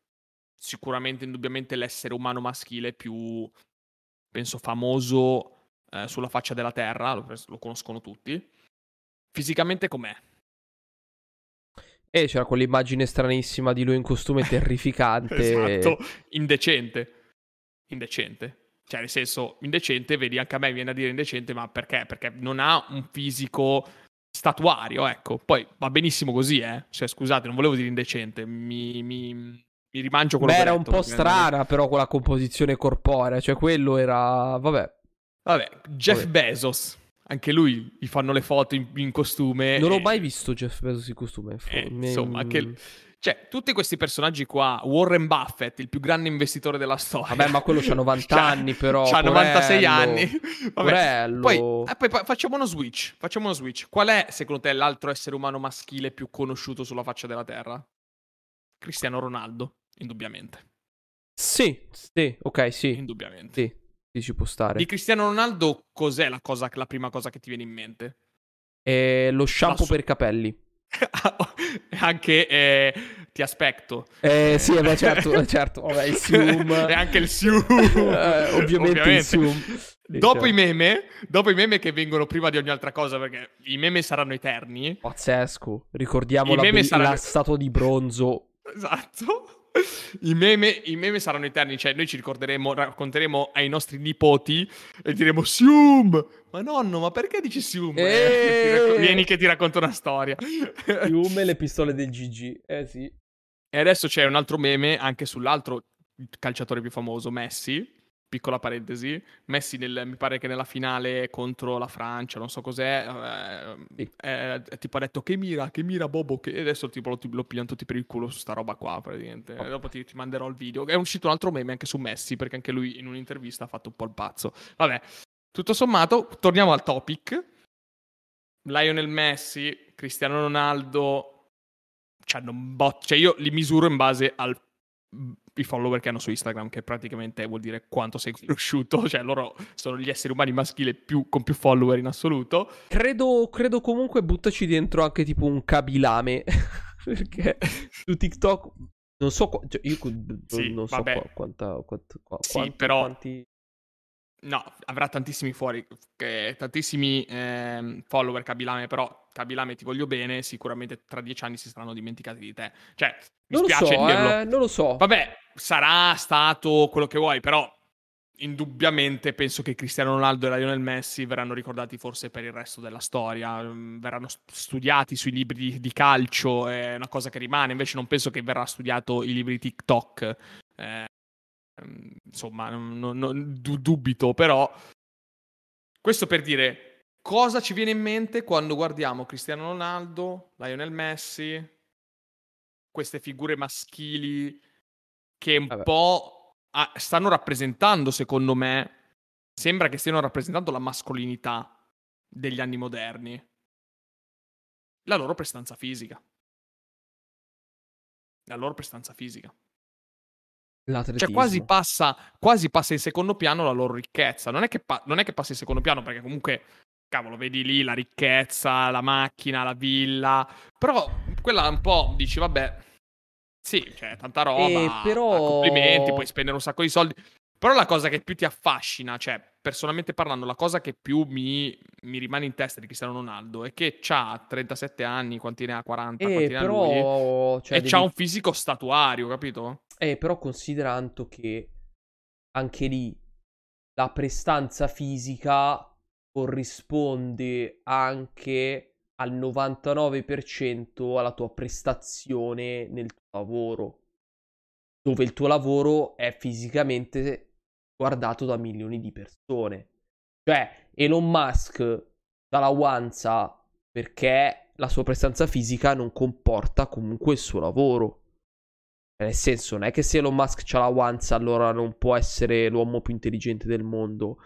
Sicuramente, indubbiamente, l'essere umano maschile più, penso, famoso eh, sulla faccia della Terra, lo, lo conoscono tutti. Fisicamente com'è? E c'era quell'immagine stranissima di lui in costume terrificante. esatto, indecente. Indecente. Cioè, nel senso, indecente, vedi, anche a me viene a dire indecente, ma perché? Perché non ha un fisico statuario, ecco. Poi va benissimo così, eh. Cioè, scusate, non volevo dire indecente, mi, mi, mi rimangio quello Beh, era un po' strana, però, con la composizione corporea. Cioè, quello era... Vabbè. Vabbè, Jeff Vabbè. Bezos anche lui gli fanno le foto in, in costume. Non e... ho mai visto Jeff Bezos in costume. Eh, insomma, anche, Cioè, tutti questi personaggi qua, Warren Buffett, il più grande investitore della storia. Vabbè, ma quello c'ha 90 anni, però. C'ha 96 anni. Vabbè. Porello. Poi, eh, poi, poi, facciamo uno switch. Facciamo uno switch. Qual è, secondo te, l'altro essere umano maschile più conosciuto sulla faccia della Terra? Cristiano Ronaldo, indubbiamente. Sì, sì, ok, sì. Indubbiamente. Sì, sì, ci può stare. Di Cristiano Ronaldo, cos'è la, cosa, la prima cosa che ti viene in mente? Eh, lo shampoo su- per capelli. anche eh, ti aspetto. Eh sì, beh, certo, certo. Vabbè, il Sium. e anche il Sium. eh, ovviamente, ovviamente, il Sium. Dopo i meme, dopo i meme che vengono prima di ogni altra cosa, perché i meme saranno eterni. Pazzesco. Ricordiamo I la, be- saranno... la statua di bronzo. Esatto. I meme, I meme, saranno eterni, cioè noi ci ricorderemo, racconteremo ai nostri nipoti e diremo Sium! Ma nonno, ma perché dici Sium? Eh, vieni che ti racconto una storia. Sium e le pistole del GG, eh sì. E adesso c'è un altro meme anche sull'altro calciatore più famoso, Messi, piccola parentesi, Messi nel, mi pare che nella finale contro la Francia, non so cos'è, eh, sì. eh, tipo ha detto che mira, che mira Bobo, che... e adesso tipo lo, lo pigliano tutti per il culo su sta roba qua praticamente, oh. dopo ti, ti, manderò il video, è uscito un altro meme anche su Messi perché anche lui in un'intervista ha fatto un po' il pazzo, vabbè, tutto sommato, torniamo al topic, Lionel Messi, Cristiano Ronaldo, cioè, bot- cioè io li misuro in base al i follower che hanno su Instagram, che praticamente vuol dire quanto sei conosciuto, cioè loro sono gli esseri umani maschili più, con più follower in assoluto. Credo, credo comunque buttaci dentro anche tipo un kabilame, perché su TikTok non so, cioè io sì, non so qua, quanta, quanta, qua, sì, quanti, però... quanti... No, avrà tantissimi fuori, eh, tantissimi eh, follower Kabilame, però Kabilame ti voglio bene, sicuramente tra dieci anni si saranno dimenticati di te. Cioè, mi non spiace so, dirlo. Eh, non lo so. Vabbè, sarà stato quello che vuoi, però indubbiamente penso che Cristiano Ronaldo e Lionel Messi verranno ricordati forse per il resto della storia, mm, verranno studiati sui libri di, di calcio, è una cosa che rimane, invece non penso che verrà studiato i libri TikTok. Eh, insomma, non, non, non, dubito, però questo per dire cosa ci viene in mente quando guardiamo Cristiano Ronaldo, Lionel Messi, queste figure maschili che un Vabbè. po' ah, stanno rappresentando, secondo me, sembra che stiano rappresentando la mascolinità degli anni moderni. La loro prestanza fisica. La loro prestanza fisica. Cioè quasi passa, quasi passa, in secondo piano la loro ricchezza. Non è, che pa- non è che passa in secondo piano perché comunque, cavolo, vedi lì la ricchezza, la macchina, la villa. Però quella un po' dici, vabbè, sì, cioè, tanta roba. Eh, però... Complimenti, puoi spendere un sacco di soldi. Però la cosa che più ti affascina, cioè, personalmente parlando, la cosa che più mi, mi rimane in testa di Cristiano Ronaldo è che ha 37 anni, quanti ne ha? 40, eh, quanti però... ne ha lui, cioè, e devi... ha un fisico statuario, capito? Eh, però considerando che anche lì la prestanza fisica corrisponde anche al 99% alla tua prestazione nel tuo lavoro, dove il tuo lavoro è fisicamente guardato da milioni di persone. Cioè, Elon Musk dà la guanza perché la sua prestanza fisica non comporta comunque il suo lavoro. Nel senso, non è che se Elon Musk ha la guanza allora non può essere l'uomo più intelligente del mondo.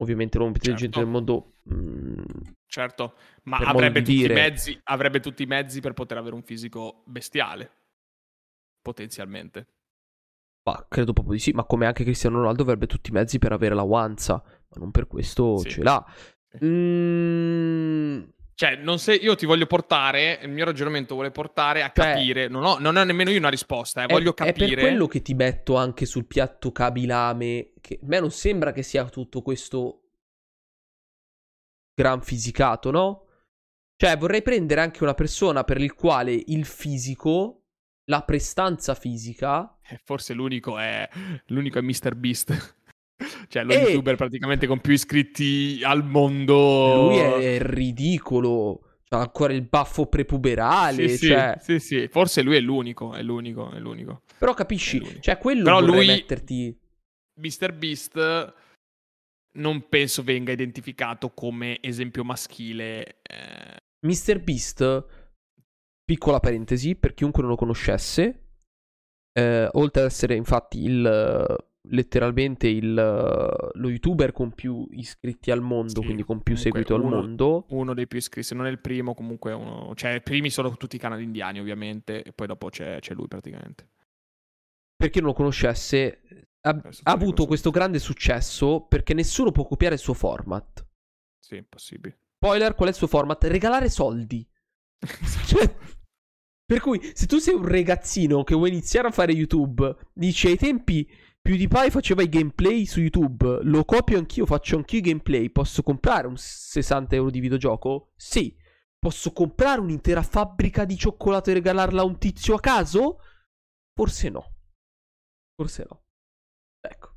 Ovviamente l'uomo più intelligente certo. del mondo Mm, certo, ma avrebbe tutti, mezzi, avrebbe tutti, i mezzi, per poter avere un fisico bestiale. Potenzialmente. Ma credo proprio di sì, ma come anche Cristiano Ronaldo avrebbe tutti i mezzi per avere la guanza, ma non per questo sì. ce l'ha. Mm... Cioè, non sei, io ti voglio portare, il mio ragionamento vuole portare a cioè, capire, non ho, non ho, nemmeno io una risposta, eh, è, voglio capire. È per quello che ti metto anche sul piatto Kabilame, che a me non sembra che sia tutto questo gran fisicato, no? Cioè, vorrei prendere anche una persona per il quale il fisico, la prestanza fisica. Eh, forse l'unico è. L'unico è Mr. Beast. cioè, lo e... youtuber praticamente con più iscritti al mondo. Lui è ridicolo. C'ha ancora il baffo prepuberale. Sì, cioè... sì, sì, sì, Forse lui è l'unico. È l'unico, è l'unico. Però capisci? Cioè, quello Però lui... metterti. Mr. Beast non penso venga identificato come esempio maschile. Eh... Mr. Beast piccola parentesi, per chiunque non lo conoscesse, eh, oltre ad essere infatti il letteralmente il, lo youtuber con più iscritti al mondo, Sì, quindi con più seguito al uno- mondo. Uno dei più iscritti, se non è il primo, comunque uno. Cioè, i primi sono tutti i canali indiani, ovviamente, e poi dopo c'è, c'è lui praticamente. Per chi non lo conoscesse, ha, ti ha avuto subito. questo grande successo perché nessuno può copiare il suo format. Sì, impossibile. Spoiler, qual è il suo format? Regalare soldi. Cioè, per cui, se tu sei un ragazzino che vuoi iniziare a fare YouTube, dici ai tempi PewDiePie faceva i gameplay su YouTube, lo copio anch'io, faccio anch'io i gameplay, posso comprare un 60 euro di videogioco? Sì. Posso comprare un'intera fabbrica di cioccolato e regalarla a un tizio a caso? Forse no. Forse no. Ecco.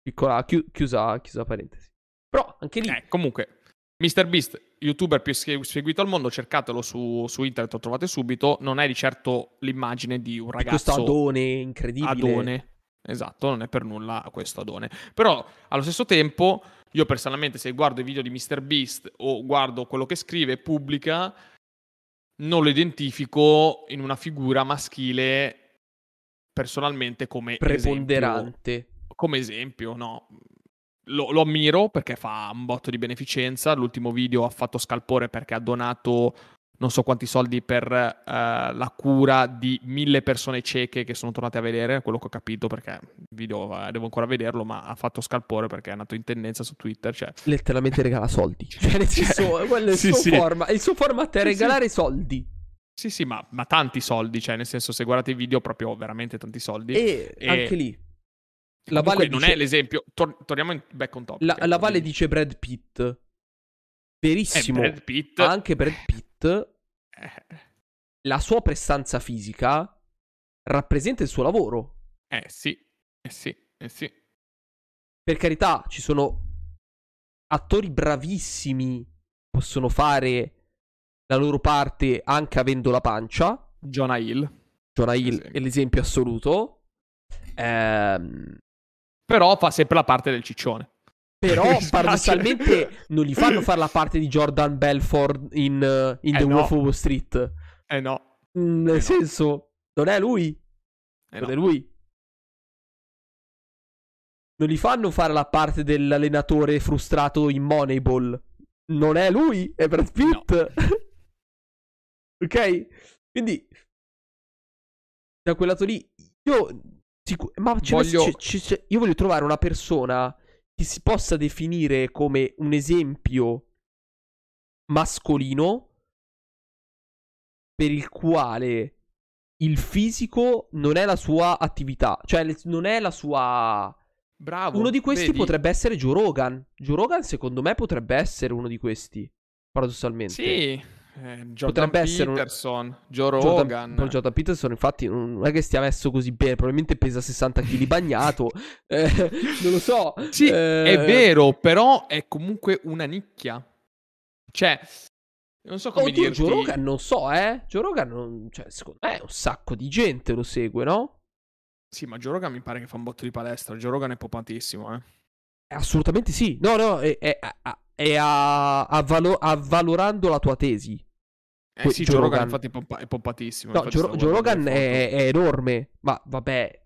Piccola, chi- chiusa, chiusa parentesi. Però anche lì... Eh, comunque, MrBeast, youtuber più se- seguito al mondo, cercatelo su, su internet, lo trovate subito. Non è di certo l'immagine di un di questo ragazzo adone incredibile. adone. Esatto, non è per nulla questo adone. Però, allo stesso tempo, io personalmente, se guardo i video di MrBeast o guardo quello che scrive e pubblica, non lo identifico in una figura maschile personalmente come esempio preponderante. come esempio, no. Lo, lo ammiro perché fa un botto di beneficenza. L'ultimo video ha fatto scalpore perché ha donato non so quanti soldi per eh, la cura di mille persone cieche che sono tornate a vedere, quello che ho capito perché il video eh, devo ancora vederlo, ma ha fatto scalpore perché è andato in tendenza su Twitter, cioè Letteralmente regala soldi. Cioè, nel senso, quello è il Sì, suo sì. format. Il suo format è Sì, regalare soldi. sì, sì, ma, ma tanti soldi, cioè nel senso se guardate i video proprio veramente tanti soldi. E, E- anche lì. La Valle non dice, è l'esempio, tor- torniamo in back on topic. la, ecco, la Valle dice Brad Pitt. Eh, Verissimo. Brad Pitt, Anche Brad Pitt, eh, la sua prestanza fisica rappresenta il suo lavoro. eh sì, eh sì, eh sì. Per carità, ci sono attori bravissimi possono fare la loro parte anche avendo la pancia. Jonah Hill. Jonah Hill Esempio. è l'esempio assoluto. Ehm, Però fa sempre la parte del ciccione. però spiace. paradossalmente non gli fanno fare la parte di Jordan Belfort in, eh, in Eh, The no. Wolf of Wall Street. Eh no, Mm, nel Eh, no. senso, non è lui. eh non no. è lui. Non gli fanno fare la parte dell'allenatore frustrato in Moneyball. Non è lui, è Brad Pitt. ok? Quindi, da quel lato lì, io. Sicu- ma ce ne- Voglio- ce- ce- ce- io voglio trovare una persona che si possa definire come un esempio mascolino per il quale il fisico non è la sua attività, cioè non è la sua... Bravo. Uno di questi vedi? potrebbe essere Joe Rogan. Joe Rogan secondo me potrebbe essere uno di questi, paradossalmente. Sì, eh, Jordan Potrebbe essere Peterson, Joe Jordan, Rogan. Jordan Peterson infatti non è che stia messo così bene, probabilmente pesa 60 kg bagnato, eh, non lo so. Sì, eh, è vero, però è comunque una nicchia. Cioè, non so come dirti. Joe Rogan non so, eh. Joe Rogan, non- cioè, secondo me un sacco di gente lo segue, no? Sì, ma Joe Rogan mi pare che fa un botto di palestra. Joe Rogan è popatissimo. Eh, Assolutamente sì. No, no, è, è- è- è a- avvalo- avvalorando la tua tesi. Eh Que- sì, Joe Rogan, Rogan. infatti è, pompa- è pompatissimo. No, Joe, Rogan è, è enorme, ma vabbè,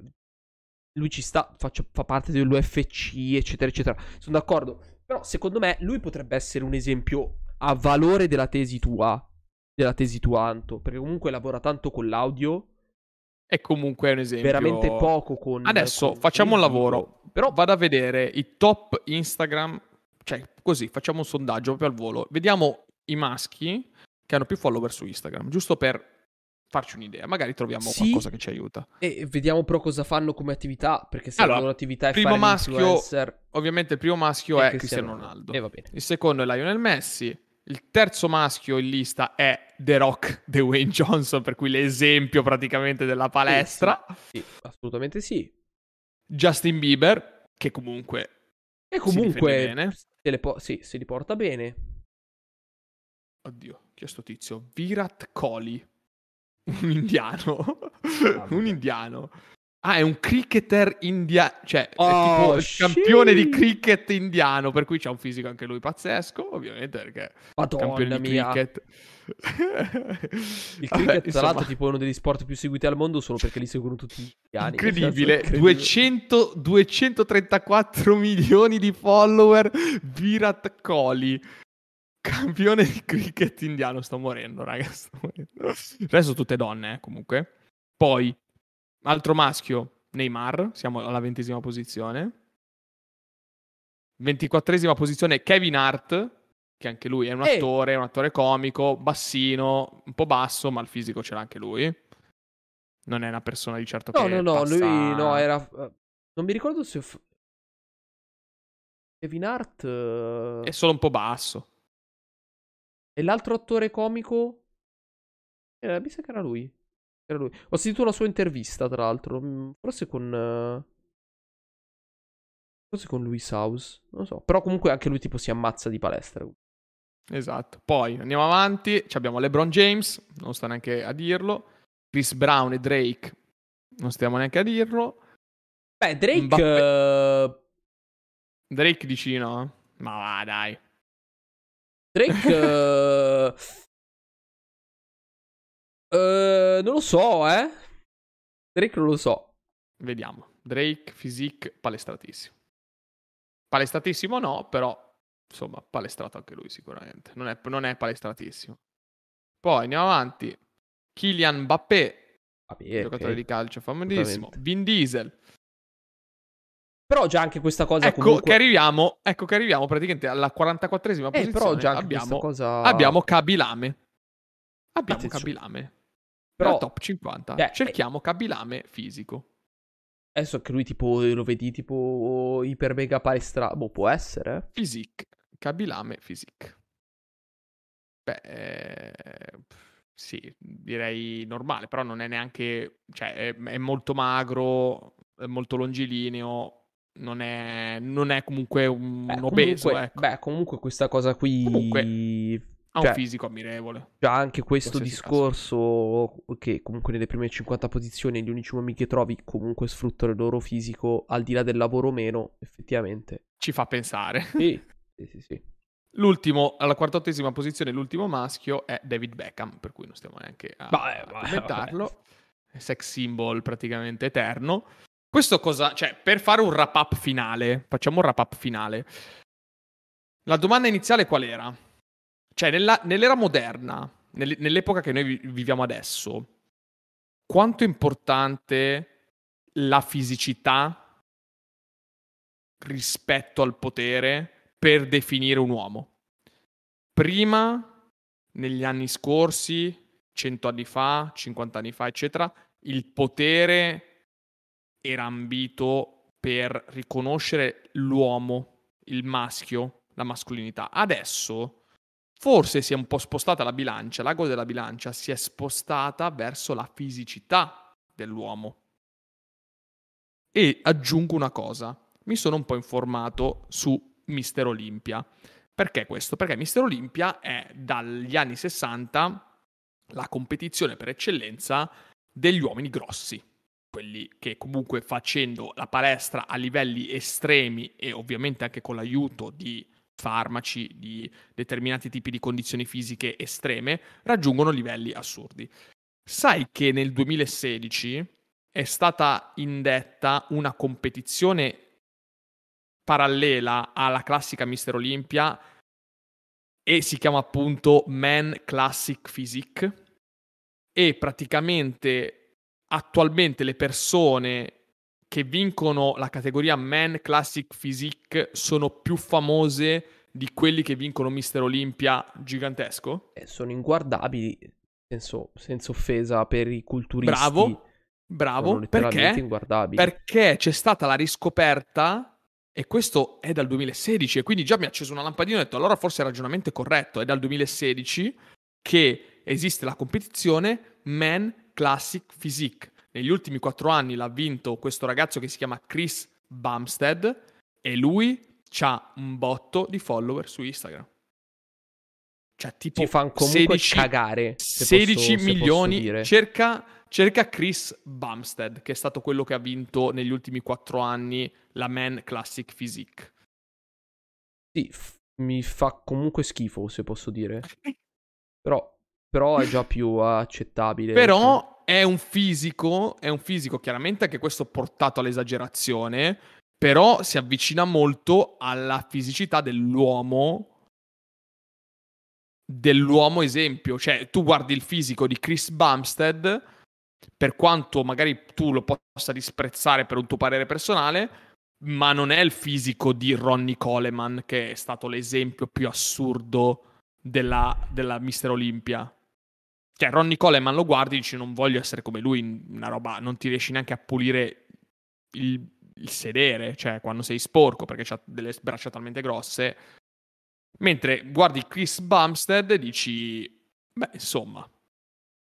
lui ci sta, faccia- fa parte dell'UFC, eccetera, eccetera. Sono d'accordo. Però secondo me lui potrebbe essere un esempio a valore della tesi tua, della tesi tua, Anto, perché comunque lavora tanto con l'audio, È comunque un esempio. veramente poco con... Adesso con- facciamo un con lavoro. Però vado a vedere i top Instagram. Cioè, così facciamo un sondaggio proprio al volo. Vediamo i maschi che hanno più follower su Instagram, giusto per farci un'idea. Magari troviamo Sì. qualcosa che ci aiuta. E vediamo però cosa fanno come attività, perché se Allora, la loro attività è primo fare maschio Ovviamente il primo maschio è è Cristiano Ronaldo. E va bene. Il secondo è Lionel Messi. Il terzo maschio in lista è The Rock, Dwayne Johnson, per cui l'esempio praticamente della palestra. Sì, assolutamente sì. Justin Bieber, che comunque E si comunque bene. se, le po- sì, se li porta bene. Oddio, chi è sto tizio? Virat Kohli. Un indiano. vabbè. un indiano. Ah, è un cricketer indiano, cioè Oh, è tipo il campione di cricket indiano, per cui c'ha un fisico anche lui pazzesco, ovviamente perché Madonna campione di mia. cricket. Il Vabbè, cricket, tra insomma, l'altro, è tipo uno degli sport più seguiti al mondo solo perché li seguono tutti gli italiani. incredibile, incredibile. 200 234 milioni di follower Virat Kohli. Campione di cricket indiano, sto morendo, raga, sto morendo. Adesso tutte donne, eh, comunque. Poi, altro maschio, Neymar, siamo alla ventesima posizione. Ventiquattresima posizione, Kevin Hart, che anche lui è un Eh. attore, è un attore comico, bassino, un po' basso, ma il fisico ce l'ha anche lui. Non è una persona di certo No, che no, no, passa- lui no, era... eh, Non mi ricordo se... Kevin Hart... eh, È solo un po' basso. E l'altro attore comico? Eh, mi sa che era lui. Era lui. Ho sentito una sua intervista, tra l'altro. mm, Forse con. eh, Forse con Louis House. Non lo so. Però comunque anche lui tipo si ammazza di palestra. Esatto. Poi andiamo avanti. Ci abbiamo LeBron James, non sta neanche a dirlo. Chris Brown e Drake, non stiamo neanche a dirlo. Beh, Drake. Mbappé. eh, Drake dici no? Ma va, dai. Drake. eh, eh, non lo so, eh. Drake non lo so. Vediamo. Drake, physique, palestratissimo. Palestratissimo no, però insomma, palestrato anche lui sicuramente. Non è, non è palestratissimo. Poi andiamo avanti. Kylian Mbappé, Vabbè, giocatore ok. di calcio famosissimo. Vin Diesel. Però già anche questa cosa Ecco comunque. che arriviamo, ecco che arriviamo praticamente alla 44esima Eh, posizione. però già abbiamo, cosa. abbiamo Kabilame. Abbiamo Attenzione. Kabilame. Però- Però top 50. Cioè, Cerchiamo Kabilame fisico. Adesso che lui tipo lo vedi tipo iper mega palestra. Boh, può essere. Physique. Kabilame physique. Beh, eh, sì, direi normale, però non è neanche, cioè è, è molto magro, è molto longilineo, non è, non è comunque un, Beh, obeso, comunque, ecco. beh, comunque questa cosa qui. Comunque, ha cioè- un fisico ammirevole. Già anche questo discorso che comunque nelle prime 50 posizioni gli unici uomini che trovi comunque sfruttano il loro fisico al di là del lavoro o meno, effettivamente. Ci fa pensare. Sì, sì, sì, sì. L'ultimo, alla quartottesima posizione, l'ultimo maschio è David Beckham, per cui non stiamo neanche a, Vabbè, a vabbè, commentarlo. È Sex symbol praticamente eterno. Questo cosa, cioè, per fare un wrap up finale, facciamo un wrap up finale. La domanda iniziale qual era? Cioè, nella- nell'era moderna, nell- nell'epoca che noi vi- viviamo adesso, quanto è importante la fisicità rispetto al potere per definire un uomo. Prima, negli anni scorsi, 100 anni fa, 50 anni fa, eccetera, il potere era ambito per riconoscere l'uomo, il maschio, la mascolinità. Adesso forse si è un po' spostata la bilancia, l'ago della bilancia si è spostata verso la fisicità dell'uomo. E aggiungo una cosa, mi sono un po' informato su Mister Olympia. Perché questo? Perché Mister Olympia è dagli anni 60 la competizione per eccellenza degli uomini grossi, quelli che comunque facendo la palestra a livelli estremi e ovviamente anche con l'aiuto di farmaci, di determinati tipi di condizioni fisiche estreme, raggiungono livelli assurdi. Sai che nel 2016 è stata indetta una competizione parallela alla classica Mister Olympia e si chiama appunto Man Classic Physique e praticamente attualmente le persone che vincono la categoria Man Classic Physique sono più famose di quelli che vincono Mister Olympia gigantesco? Eh, sono inguardabili, senso- senza offesa per i culturisti. Bravo, bravo, perché? Perché c'è stata la riscoperta, e questo è dal 2016, e quindi già mi ha acceso una lampadina e ho detto allora forse il ragionamento è corretto, è dal 2016 che esiste la competizione Man Classic Physique. Negli ultimi quattro anni l'ha vinto questo ragazzo che si chiama Chris Bumstead e lui ha un botto di follower su Instagram. Cioè tipo Ci fanno comunque 16 cagare. se 16 posso- milioni, cerca cerca Chris Bumstead, che è stato quello che ha vinto negli ultimi quattro anni la Man Classic Physique. Sì, f- mi fa comunque schifo, se posso dire. Però, però è già più accettabile. Però è un fisico, è un fisico chiaramente anche questo portato all'esagerazione, però si avvicina molto alla fisicità dell'uomo dell'uomo esempio, cioè tu guardi il fisico di Chris Bumstead, per quanto magari tu lo possa disprezzare per un tuo parere personale, ma non è il fisico di Ronnie Coleman che è stato l'esempio più assurdo della, della Mister Olympia. Cioè, Ronnie Coleman lo guardi e dici non voglio essere come lui, una roba, non ti riesci neanche a pulire il, il sedere, cioè quando sei sporco perché ha delle braccia talmente grosse. Mentre guardi Chris Bumstead e dici, beh, insomma,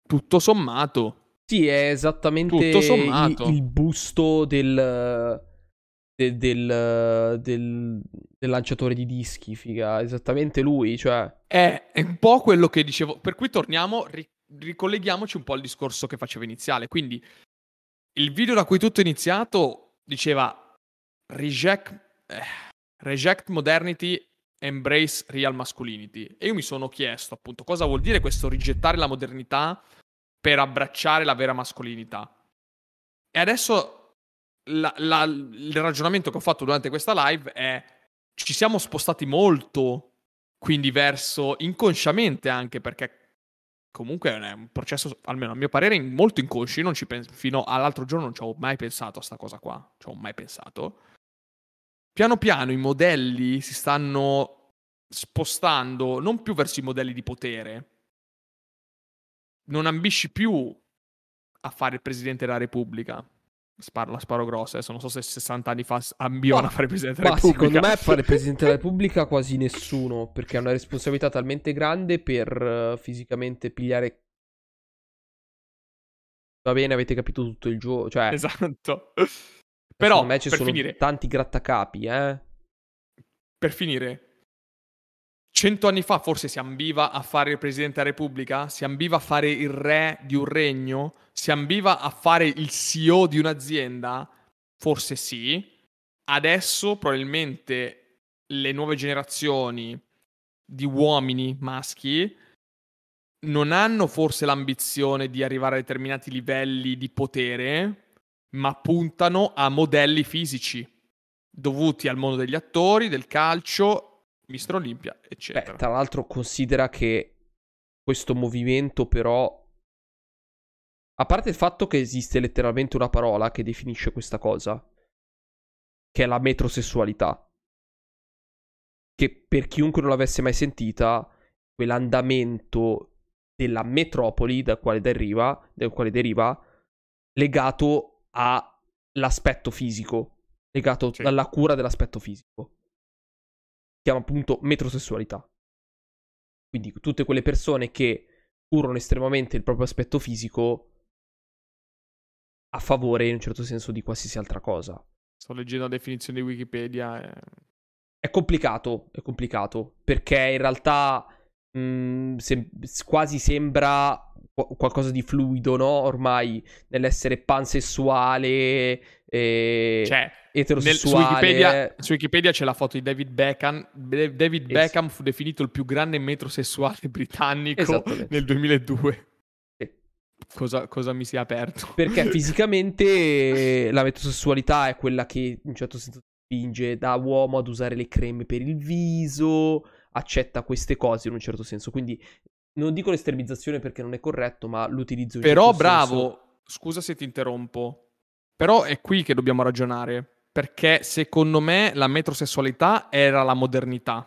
tutto sommato. Sì, è esattamente il, il, busto del, del, del, del, lanciatore di dischi, figa, esattamente lui, cioè... È, un po' quello che dicevo, per cui torniamo, ri, ricolleghiamoci un po' al discorso che facevo iniziale, quindi il video da cui tutto è iniziato diceva reject, eh, reject modernity embrace real masculinity. E io mi sono chiesto appunto cosa vuol dire questo rigettare la modernità per abbracciare la vera mascolinità. E adesso la, la, il ragionamento che ho fatto durante questa live è ci siamo spostati molto quindi verso inconsciamente anche perché comunque è un processo almeno a mio parere molto inconsci non ci pens- fino all'altro giorno non ci ho mai pensato a sta cosa qua ci ho mai pensato piano piano i modelli si stanno spostando non più verso i modelli di potere. Non ambisci più a fare il presidente della Repubblica. Sparo, la sparo grossa, adesso non so se 60 anni fa ambivano oh, a fare presidente della Repubblica. Secondo me fare presidente della Repubblica quasi nessuno, perché ha una responsabilità talmente grande per uh, fisicamente pigliare Va bene, avete capito tutto il gioco. Cioè, esatto. Però, me ci per sono finire, tanti grattacapi, eh. Per finire, cento anni fa forse si ambiva a fare il Presidente della Repubblica, si ambiva a fare il re di un regno, si ambiva a fare il CEO di un'azienda, forse sì. Adesso probabilmente le nuove generazioni di uomini maschi non hanno forse l'ambizione di arrivare a determinati livelli di potere, ma puntano a modelli fisici dovuti al mondo degli attori, del calcio, Mister Olimpia, eccetera. Beh, tra l'altro considera che questo movimento però a parte il fatto che esiste letteralmente una parola che definisce questa cosa, che è la metrosessualità. Che per chiunque non l'avesse mai sentita, quell'andamento della metropoli dal quale deriva, dal quale deriva legato all'aspetto fisico, legato sì. alla cura dell'aspetto fisico. Chiama appunto metrosessualità. Quindi tutte quelle persone che curano estremamente il proprio aspetto fisico a favore, in un certo senso, di qualsiasi altra cosa. Sto leggendo la definizione di Wikipedia. E... È complicato, è complicato, perché in realtà mh, mm, se- quasi sembra qualcosa di fluido, no? Ormai nell'essere pansessuale, e cioè, eterosessuale. Nel, su, Wikipedia, su, Wikipedia, c'è la foto di David Beckham. David Beckham fu definito il più grande metrosessuale britannico nel 2002. Cosa, cosa, mi si è aperto? Perché fisicamente la metrosessualità è quella che in un certo senso spinge da uomo ad usare le creme per il viso, accetta queste cose in un certo senso. Quindi non dico l'estremizzazione perché non è corretto, ma l'utilizzo in Però certo bravo, senso... scusa se ti interrompo. Però è qui che dobbiamo ragionare. Perché secondo me la metrosessualità era la modernità.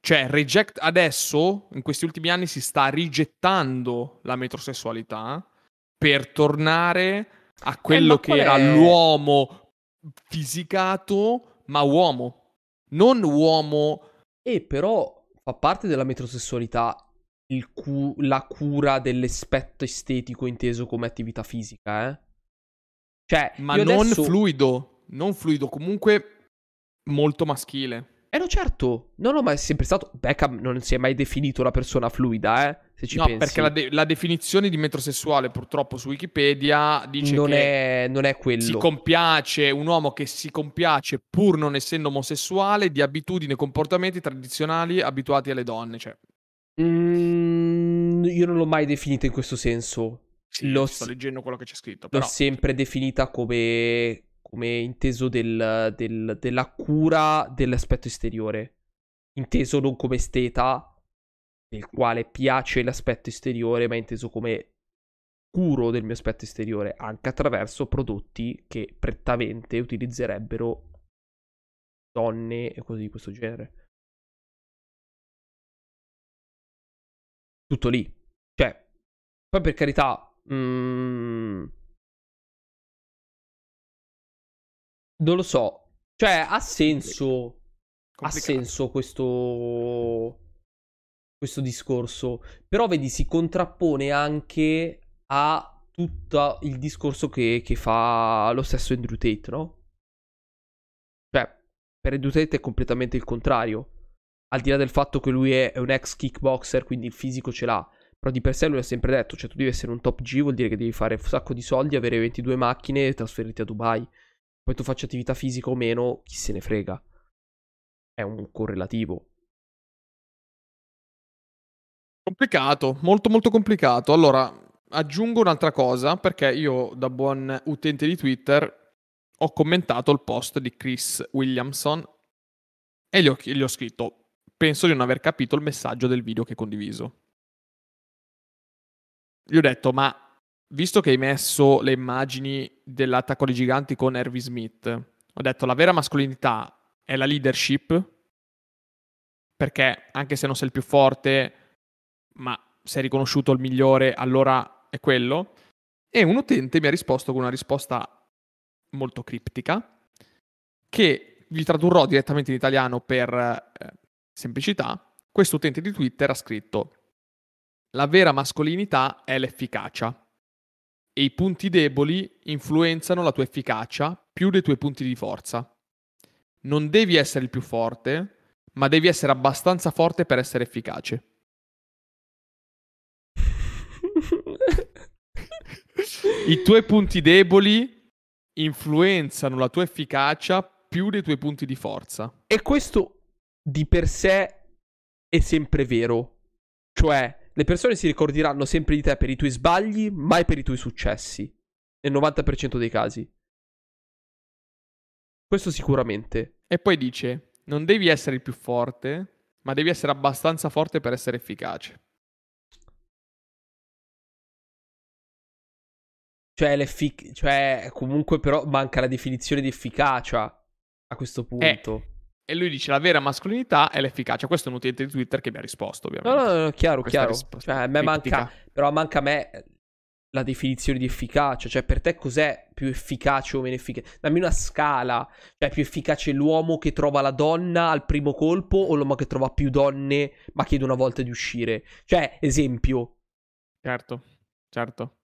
Cioè, reject adesso, in questi ultimi anni, si sta rigettando la metrosessualità per tornare a quello eh, che era è... l'uomo fisicato, ma uomo. Non uomo. E però fa parte della metrosessualità cu- la cura dell'aspetto estetico inteso come attività fisica, eh? Cioè, ma non adesso... fluido, non fluido, comunque molto maschile. Eh no, certo. No, no, ma è sempre stato. Beckham non si è mai definito una persona fluida, eh. Se ci no, pensi. perché la, de- la, definizione di metrosessuale, purtroppo, su Wikipedia dice non che è, non è quello. si compiace, un uomo che si compiace pur non essendo omosessuale di abitudini e comportamenti tradizionali abituati alle donne. Cioè. Mm, io non l'ho mai definita in questo senso. Sì, L'ho sto leggendo quello che c'è scritto. L'ho Però. sempre definita come, come inteso del- del- della cura dell'aspetto esteriore. Inteso non come esteta, del quale piace l'aspetto esteriore, ma inteso come curo del mio aspetto esteriore, anche attraverso prodotti che prettamente utilizzerebbero donne e cose di questo genere. Tutto lì. Cioè, poi per carità, mm, non lo so. Cioè, ha senso. Ha senso questo. Questo discorso. Però, vedi, si contrappone anche a tutto il discorso che, che fa lo stesso Andrew Tate, no? Cioè, per Andrew Tate è completamente il contrario. Al di là del fatto che lui è, è un ex kickboxer, quindi il fisico ce l'ha. Però di per sé lui ha sempre detto, cioè tu devi essere un top G, vuol dire che devi fare un sacco di soldi, avere 22 macchine e trasferirti a Dubai. Poi tu faccia attività fisica o meno, chi se ne frega. È un correlativo. Complicato, molto molto complicato. Allora, aggiungo un'altra cosa, perché io da buon utente di Twitter ho commentato il post di Chris Williamson e gli ho, gli ho scritto, penso di non aver capito il messaggio del video che ho condiviso. Gli ho detto, ma visto che hai messo le immagini dell'attacco dei giganti con Harvey Smith, ho detto, la vera mascolinità è la leadership, perché anche se non sei il più forte ma sei riconosciuto il migliore, allora è quello. E un utente mi ha risposto con una risposta molto criptica, che vi tradurrò direttamente in italiano per eh, semplicità. Questo utente di Twitter ha scritto: La vera mascolinità è l'efficacia. E i punti deboli influenzano la tua efficacia più dei tuoi punti di forza. Non devi essere il più forte, ma devi essere abbastanza forte per essere efficace. I tuoi punti deboli influenzano la tua efficacia più dei tuoi punti di forza. E questo di per sé è sempre vero. Cioè, le persone si ricorderanno sempre di te per i tuoi sbagli, mai per i tuoi successi. Nel 90% dei casi. Questo sicuramente. E poi dice: Non devi essere il più forte, ma devi essere abbastanza forte per essere efficace. Cioè, l'effic- cioè, comunque però manca la definizione di efficacia a questo punto. E lui dice: La vera mascolinità è l'efficacia. Questo è un utente di Twitter che mi ha risposto, No, ovviamente. no, no, chiaro, Questa chiaro. risposta Cioè, a me manca, però manca a me la definizione di efficacia. Cioè, per te cos'è più efficace o meno efficace? Dammi una scala. Cioè, è più efficace l'uomo che trova la donna al primo colpo o l'uomo che trova più donne ma chiede una volta di uscire? Cioè, esempio, Certo, certo.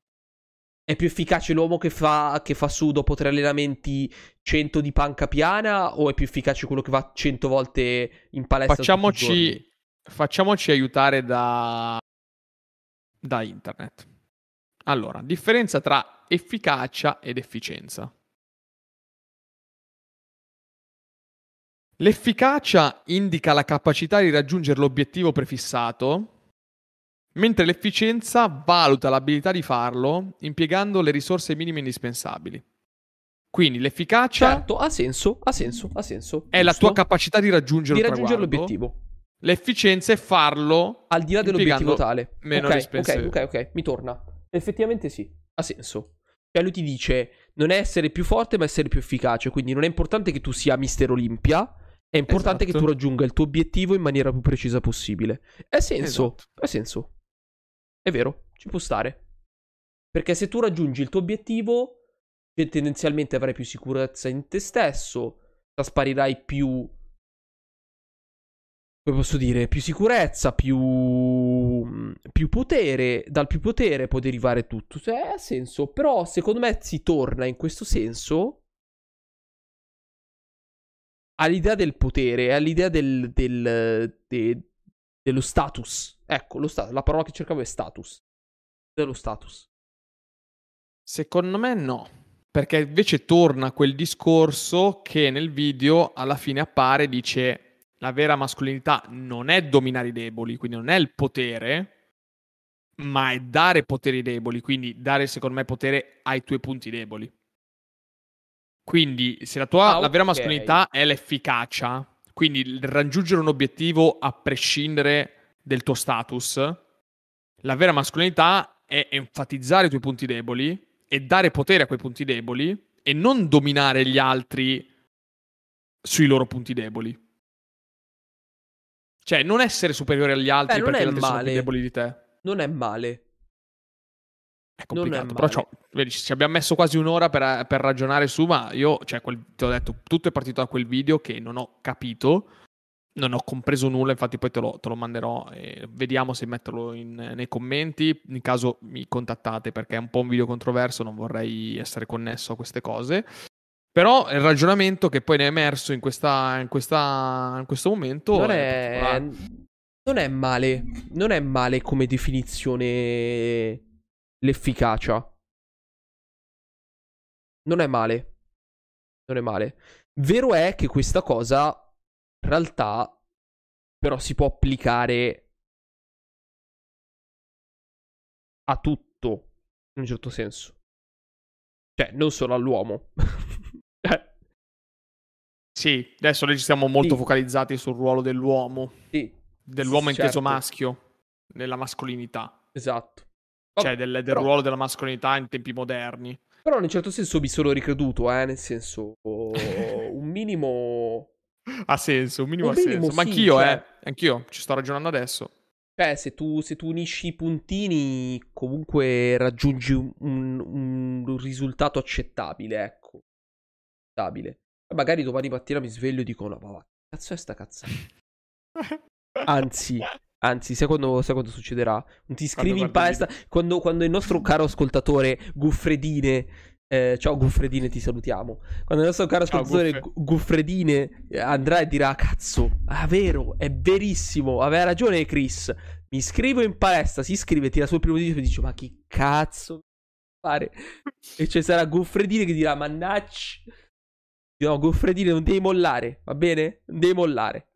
È più efficace l'uomo che fa, che fa su dopo tre allenamenti 100 di panca piana o è più efficace quello che va 100 volte in palestra? Facciamoci, facciamoci aiutare da, da internet. Allora, differenza tra efficacia ed efficienza. L'efficacia indica la capacità di raggiungere l'obiettivo prefissato, mentre l'efficienza valuta l'abilità di farlo impiegando le risorse minime indispensabili. Quindi l'efficacia Certo, ha senso, ha senso, ha senso. è la Giusto? tua capacità di raggiungere, di raggiungere l'obiettivo. L'efficienza è farlo Al di là dell'obiettivo tale. meno ok, rispense- ok, ok, ok, mi torna. Effettivamente sì, ha senso. Cioè lui ti dice non è essere più forte ma essere più efficace, quindi non è importante che tu sia Mister Olimpia, è importante Esatto. che tu raggiunga il tuo obiettivo in maniera più precisa possibile. Ha senso, Esatto. ha senso. È vero, ci può stare. Perché se tu raggiungi il tuo obiettivo, te- tendenzialmente avrai più sicurezza in te stesso, trasparirai più come posso dire, più sicurezza, più, più potere. Dal più potere può derivare tutto. Cioè, ha senso. Però, secondo me, si torna in questo senso all'idea del potere, all'idea del, del, de, dello status. Ecco, lo status, la parola che cercavo è status. Dello status. Secondo me no, perché invece torna quel discorso che nel video alla fine appare e dice la vera mascolinità non è dominare i deboli, quindi non è il potere, ma è dare poteri deboli, quindi dare secondo me potere ai tuoi punti deboli. Quindi se la tua Ah, la vera mascolinità è l'efficacia, quindi raggiungere un obiettivo a prescindere del tuo status, la vera mascolinità è enfatizzare i tuoi punti deboli e dare potere a quei punti deboli e non dominare gli altri sui loro punti deboli. Cioè, non essere superiore agli altri Beh, perché gli altri sono più male. deboli di te. Non è male. È complicato, però c'ho- vedi, ci abbiamo messo quasi un'ora per, per ragionare su, ma io, cioè, quel- ti ho detto, tutto è partito da quel video che non ho capito, non ho compreso nulla, infatti poi te lo, te lo manderò e vediamo se metterlo in- nei commenti, in caso mi contattate perché è un po' un video controverso, non vorrei essere connesso a queste cose. Però il ragionamento che poi ne è emerso in, questa, in, questa, in questo momento Non è è, non è male. Non è male come definizione l'efficacia. Non è male. Non è male. Vero è che questa cosa in realtà però si può applicare a tutto in un certo senso. Cioè, non solo all'uomo. Eh, Sì, adesso noi ci siamo molto Sì. focalizzati sul ruolo dell'uomo. sì, dell'uomo Sì, inteso certo. maschio, nella mascolinità, esatto. Cioè del, del però- ruolo della mascolinità in tempi moderni. Però in un certo senso mi sono ricreduto, eh, nel senso un minimo... Ha senso, un minimo Un ha minimo senso. Ma sì, anch'io, cioè. eh, anch'io ci sto ragionando adesso. Cioè, se tu, se tu unisci i puntini, comunque raggiungi un, un- un risultato accettabile, ecco. Accettabile. Magari domani mattina mi sveglio e dico, no, ma va, che cazzo è sta cazzata? Anzi, anzi, sai quando, sai quando succederà? Ti iscrivi in palestra, quando, quando il nostro caro ascoltatore Guffredine... eh, ciao Guffredine, ti salutiamo. Quando il nostro caro ascoltatore Guffe. Gu- Guffredine eh, andrà e dirà: Cazzo, ah, vero, è verissimo. Aveva ragione Chris. Mi iscrivo in palestra. Si iscrive, tira sul primo dito e dice: Ma che cazzo fare? E ci sarà Guffredine che dirà: Mannaggia. No, Guffredine, non devi mollare, va bene? Non devi mollare.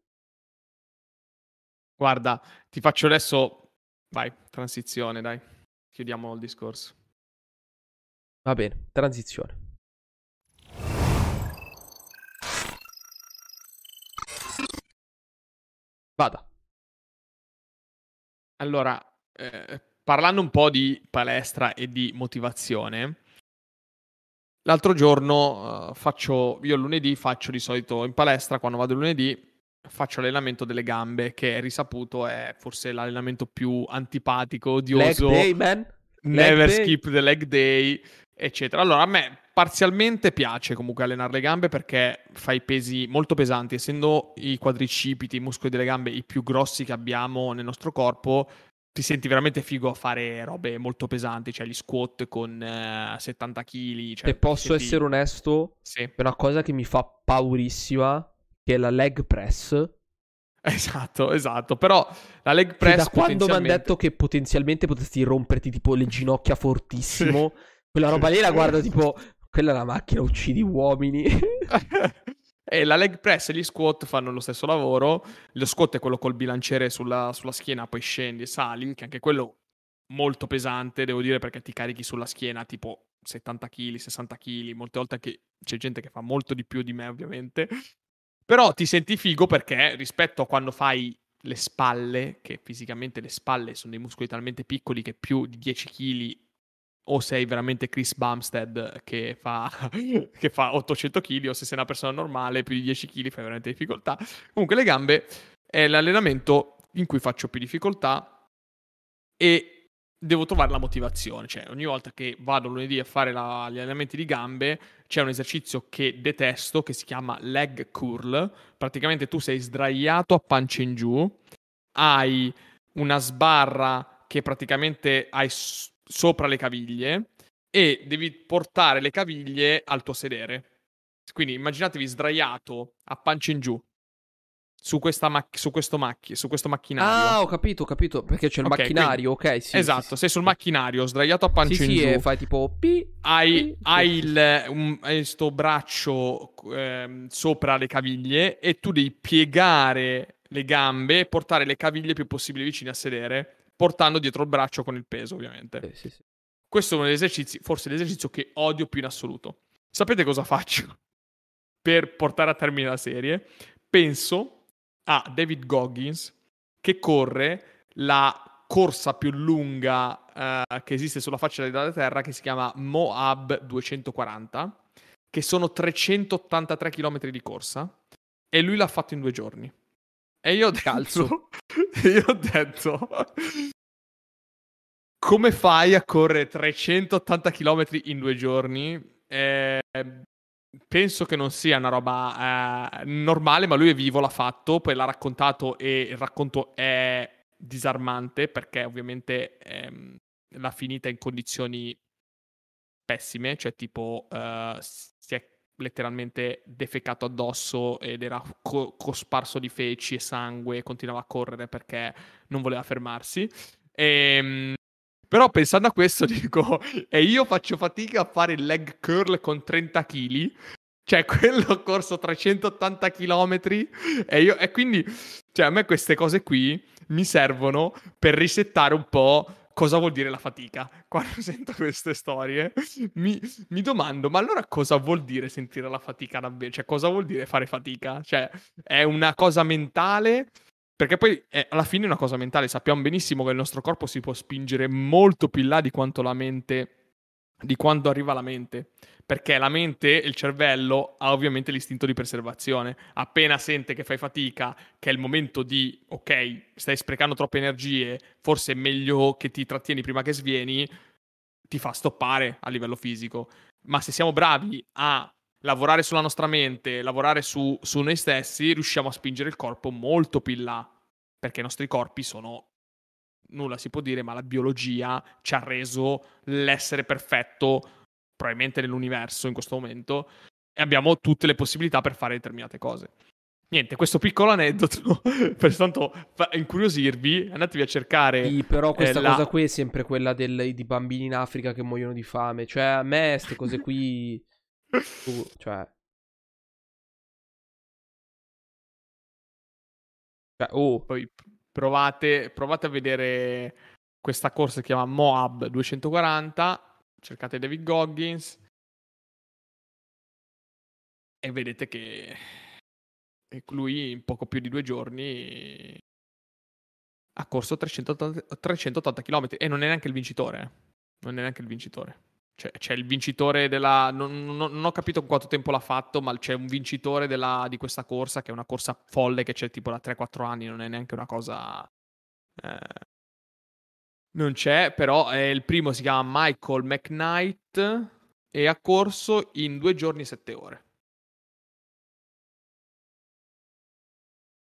Guarda, ti faccio adesso... Vai, transizione, dai. Chiudiamo il discorso. Va bene, transizione. Vada. Allora, eh, parlando un po' di palestra e di motivazione, l'altro giorno eh, faccio, io lunedì faccio di solito in palestra, quando vado lunedì, faccio allenamento delle gambe, che è risaputo è forse l'allenamento più antipatico, Leg odioso. day, man. Never Leg day. skip the leg day, eccetera. Allora, a me parzialmente piace comunque allenare le gambe perché fai pesi molto pesanti, essendo i quadricipiti, i muscoli delle gambe i più grossi che abbiamo nel nostro corpo, ti senti veramente figo a fare robe molto pesanti, cioè gli squat con eh, 70 kg. Cioè, Se posso ti senti- essere onesto, Sì, è una cosa che mi fa paurissima, che è la leg press. esatto, esatto. Però la leg press da quando mi hanno detto che potenzialmente potresti romperti tipo le ginocchia fortissimo, quella roba lì la guardo tipo, quella è una macchina, uccidi uomini. e la leg press e gli squat fanno lo stesso lavoro. Lo squat è quello col bilanciere sulla, sulla schiena, poi scendi e sali, che anche quello molto pesante, devo dire, perché ti carichi sulla schiena tipo 70 kg, 60 kg. Molte volte anche c'è gente che fa molto di più di me, ovviamente. Però ti senti figo perché rispetto a quando fai le spalle, che fisicamente le spalle sono dei muscoli talmente piccoli che più di 10 kg o sei veramente Chris Bumstead che fa, che fa 800 kg o se sei una persona normale più di 10 kg fai veramente difficoltà. Comunque le gambe è l'allenamento in cui faccio più difficoltà e devo trovare la motivazione. Cioè ogni volta che vado lunedì a fare la- gli allenamenti di gambe c'è un esercizio che detesto che si chiama leg curl. Praticamente tu sei sdraiato a pancia in giù, hai una sbarra che praticamente hai s- sopra le caviglie e devi portare le caviglie al tuo sedere. Quindi immaginatevi sdraiato a pancia in giù su, mac- su, questo macchi- su questo macchinario. Ah, ho capito, ho capito. Perché c'è il okay, macchinario, quindi, ok. Sì, esatto, sì, sì. sei sul macchinario, sdraiato a pancia sì, in sì, giù. e fai tipo pi, hai, pi, hai il, un, questo braccio eh, sopra le caviglie e tu devi piegare le gambe e portare le caviglie più possibile vicine a sedere, portando dietro il braccio con il peso, ovviamente. Eh, sì, sì. Questo è uno degli esercizi, forse l'esercizio che odio più in assoluto. Sapete cosa faccio per portare a termine la serie? Penso a David Goggins che corre la corsa più lunga uh, che esiste sulla faccia della Terra che si chiama Moab 240 che sono 383 km di corsa e lui l'ha fatto in due giorni. E io ho detto, io ho detto come fai a correre 380 km in due giorni? Eh, penso che non sia una roba eh, normale, ma lui è vivo, l'ha fatto, poi l'ha raccontato e il racconto è disarmante perché ovviamente ehm, l'ha finita in condizioni pessime, cioè tipo uh, si è letteralmente defecato addosso ed era co- cosparso di feci e sangue continuava a correre perché non voleva fermarsi. E, ehm, però pensando a questo dico, e io faccio fatica a fare il leg curl con 30 kg, cioè quello ha corso 380 km e, io, e quindi, cioè a me queste cose qui mi servono per risettare un po' cosa vuol dire la fatica. Quando sento queste storie mi, mi, domando, ma allora cosa vuol dire sentire la fatica davvero? Cioè cosa vuol dire fare fatica? Cioè è una cosa mentale perché poi è, alla fine è una cosa mentale, sappiamo benissimo che il nostro corpo si può spingere molto più in là di quanto la mente, di quando arriva la mente. Perché la mente, il cervello, ha ovviamente l'istinto di preservazione. Appena sente che fai fatica, che è il momento di, ok, stai sprecando troppe energie, forse è meglio che ti trattieni prima che svieni, ti fa stoppare a livello fisico. Ma se siamo bravi a lavorare sulla nostra mente, lavorare su, su noi stessi, riusciamo a spingere il corpo molto più in là. Perché i nostri corpi sono nulla si può dire, ma la biologia ci ha reso l'essere perfetto, probabilmente nell'universo in questo momento, e abbiamo tutte le possibilità per fare determinate cose. Niente, questo piccolo aneddoto, per tanto incuriosirvi, andatevi a cercare. Sì, però questa eh, la... cosa qui è sempre quella del, di bambini in Africa che muoiono di fame. Cioè, a me queste cose qui Uh, cioè... cioè oh. Poi provate, provate a vedere questa corsa che si chiama Moab 240, cercate David Goggins e vedete che lui in poco più di due giorni ha corso 380, 380 km e non è neanche il vincitore. Eh. Non è neanche il vincitore. C'è, c'è, il vincitore della. Non, non, non, ho capito quanto tempo l'ha fatto, ma c'è un vincitore della, di questa corsa che è una corsa folle che c'è tipo da 3-4 anni. Non è neanche una cosa. Eh, non c'è, però eh, il primo si chiama Michael McKnight e ha corso in 2 giorni e 7 ore.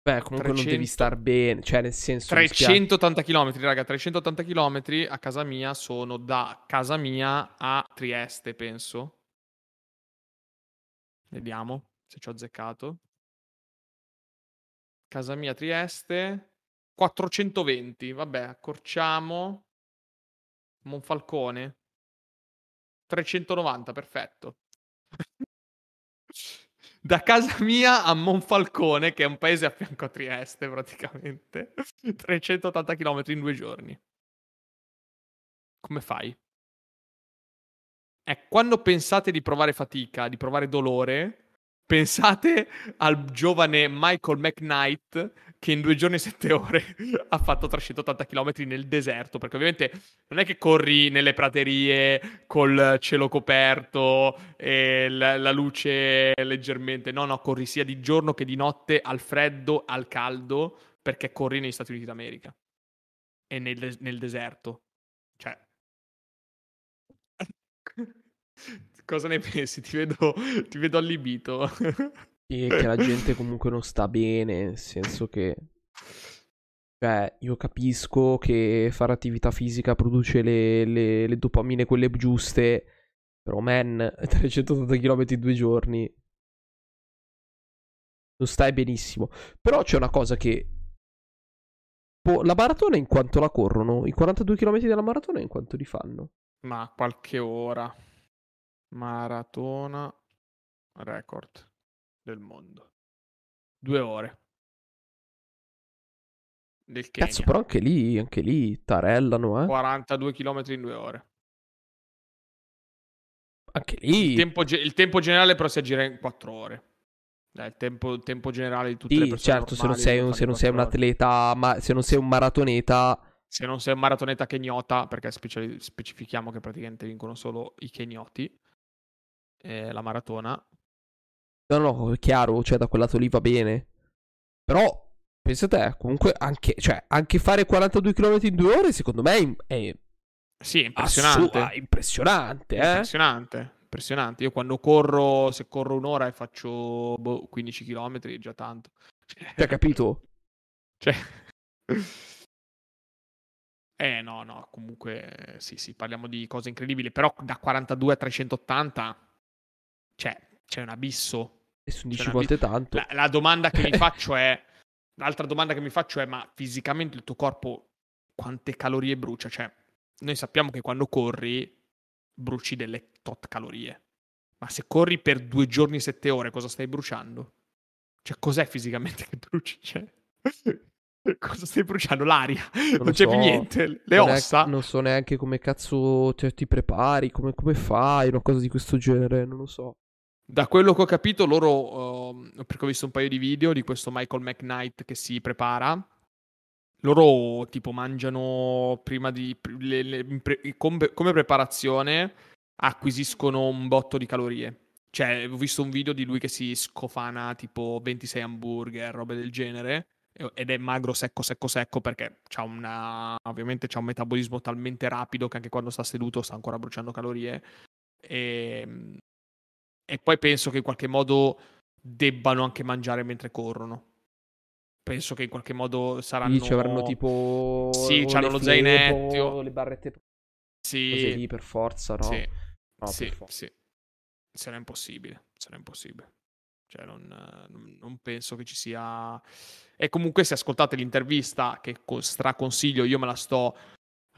Beh, comunque 300... non devi star bene, cioè nel senso... 380 km, raga, 380 km a casa mia sono da casa mia a Trieste, penso. Vediamo se ci ho azzeccato. Casa mia Trieste, 420, vabbè, accorciamo. Monfalcone, 390, perfetto. da casa mia a Monfalcone, che è un paese a fianco a Trieste praticamente, 380 km in due giorni. Come fai? Eh, quando pensate di provare fatica, di provare dolore, Pensate al giovane Michael McKnight che in due giorni e sette ore ha fatto 380 km nel deserto, perché ovviamente non è che corri nelle praterie col cielo coperto e la, la luce leggermente, no, no, corri sia di giorno che di notte al freddo, al caldo, perché corri negli Stati Uniti d'America e nel, nel deserto. Cioè... Cosa ne pensi? Ti vedo, ti vedo allibito. Sì, che la gente comunque non sta bene, nel senso che... Cioè, io capisco che fare attività fisica produce le, le, le dopamine quelle giuste, però man, 380 km in due giorni... non stai benissimo. Però c'è una cosa che... La maratona in quanto la corrono? I 42 km della maratona in quanto li fanno? Ma qualche ora. Maratona record del mondo. Due ore. Del Kenya. Cazzo, però anche lì, anche lì tarellano, eh. 42 km in due ore. Anche lì. Il tempo, il tempo generale però si aggira in 4 ore. Dai, il, tempo, il tempo generale di tutte sì, le persone certo, se non sei, un, se non sei un atleta, ma se non sei un maratoneta... Se non sei un maratoneta kenyota, perché speciali- specifichiamo che praticamente vincono solo i kenyoti, eh, la maratona. No, no, è chiaro, cioè da quel lato lì va bene. Però, pensa te, comunque anche, cioè, anche fare 42 km in due ore, secondo me è... sì, impressionante. Assu- impressionante, eh? Impressionante impressionante. Io quando corro, se corro un'ora e faccio boh, 15 km, è già tanto. Hai capito? Cioè... Eh no, no, comunque sì, sì, parliamo di cose incredibili, però da 42 a 380 cioè, c'è un abisso. E su 10 volte tanto. La, la domanda che mi faccio è, l'altra domanda che mi faccio è, ma fisicamente il tuo corpo quante calorie brucia? Cioè, noi sappiamo che quando corri bruci delle tot calorie. Ma se corri per due giorni, sette ore, cosa stai bruciando? Cioè, cos'è fisicamente che bruci? Cioè, cosa stai bruciando? L'aria. Non, non c'è so. più niente. Le non ossa. È, non so neanche come cazzo cioè, ti prepari, come, come, fai, una cosa di questo genere, non lo so. Da quello che ho capito, loro, uh, perché ho visto un paio di video di questo Michael McKnight che si prepara, loro tipo mangiano prima di... Le, le, pre, come, come preparazione acquisiscono un botto di calorie. Cioè, ho visto un video di lui che si scofana tipo 26 hamburger, robe del genere, ed è magro, secco, secco, secco, perché c'ha una... ovviamente c'ha un metabolismo talmente rapido che anche quando sta seduto sta ancora bruciando calorie. E, ehm, e poi penso che in qualche modo debbano anche mangiare mentre corrono. Penso che in qualche modo saranno... Sì, avranno tipo... Sì, hanno lo zainetto. Le barrette... Sì. Così lì per forza, no? Sì. No, sì, sì. Sarà impossibile. Sarà impossibile. Cioè, non, non, penso che ci sia. E comunque, se ascoltate l'intervista, che straconsiglio, io me la sto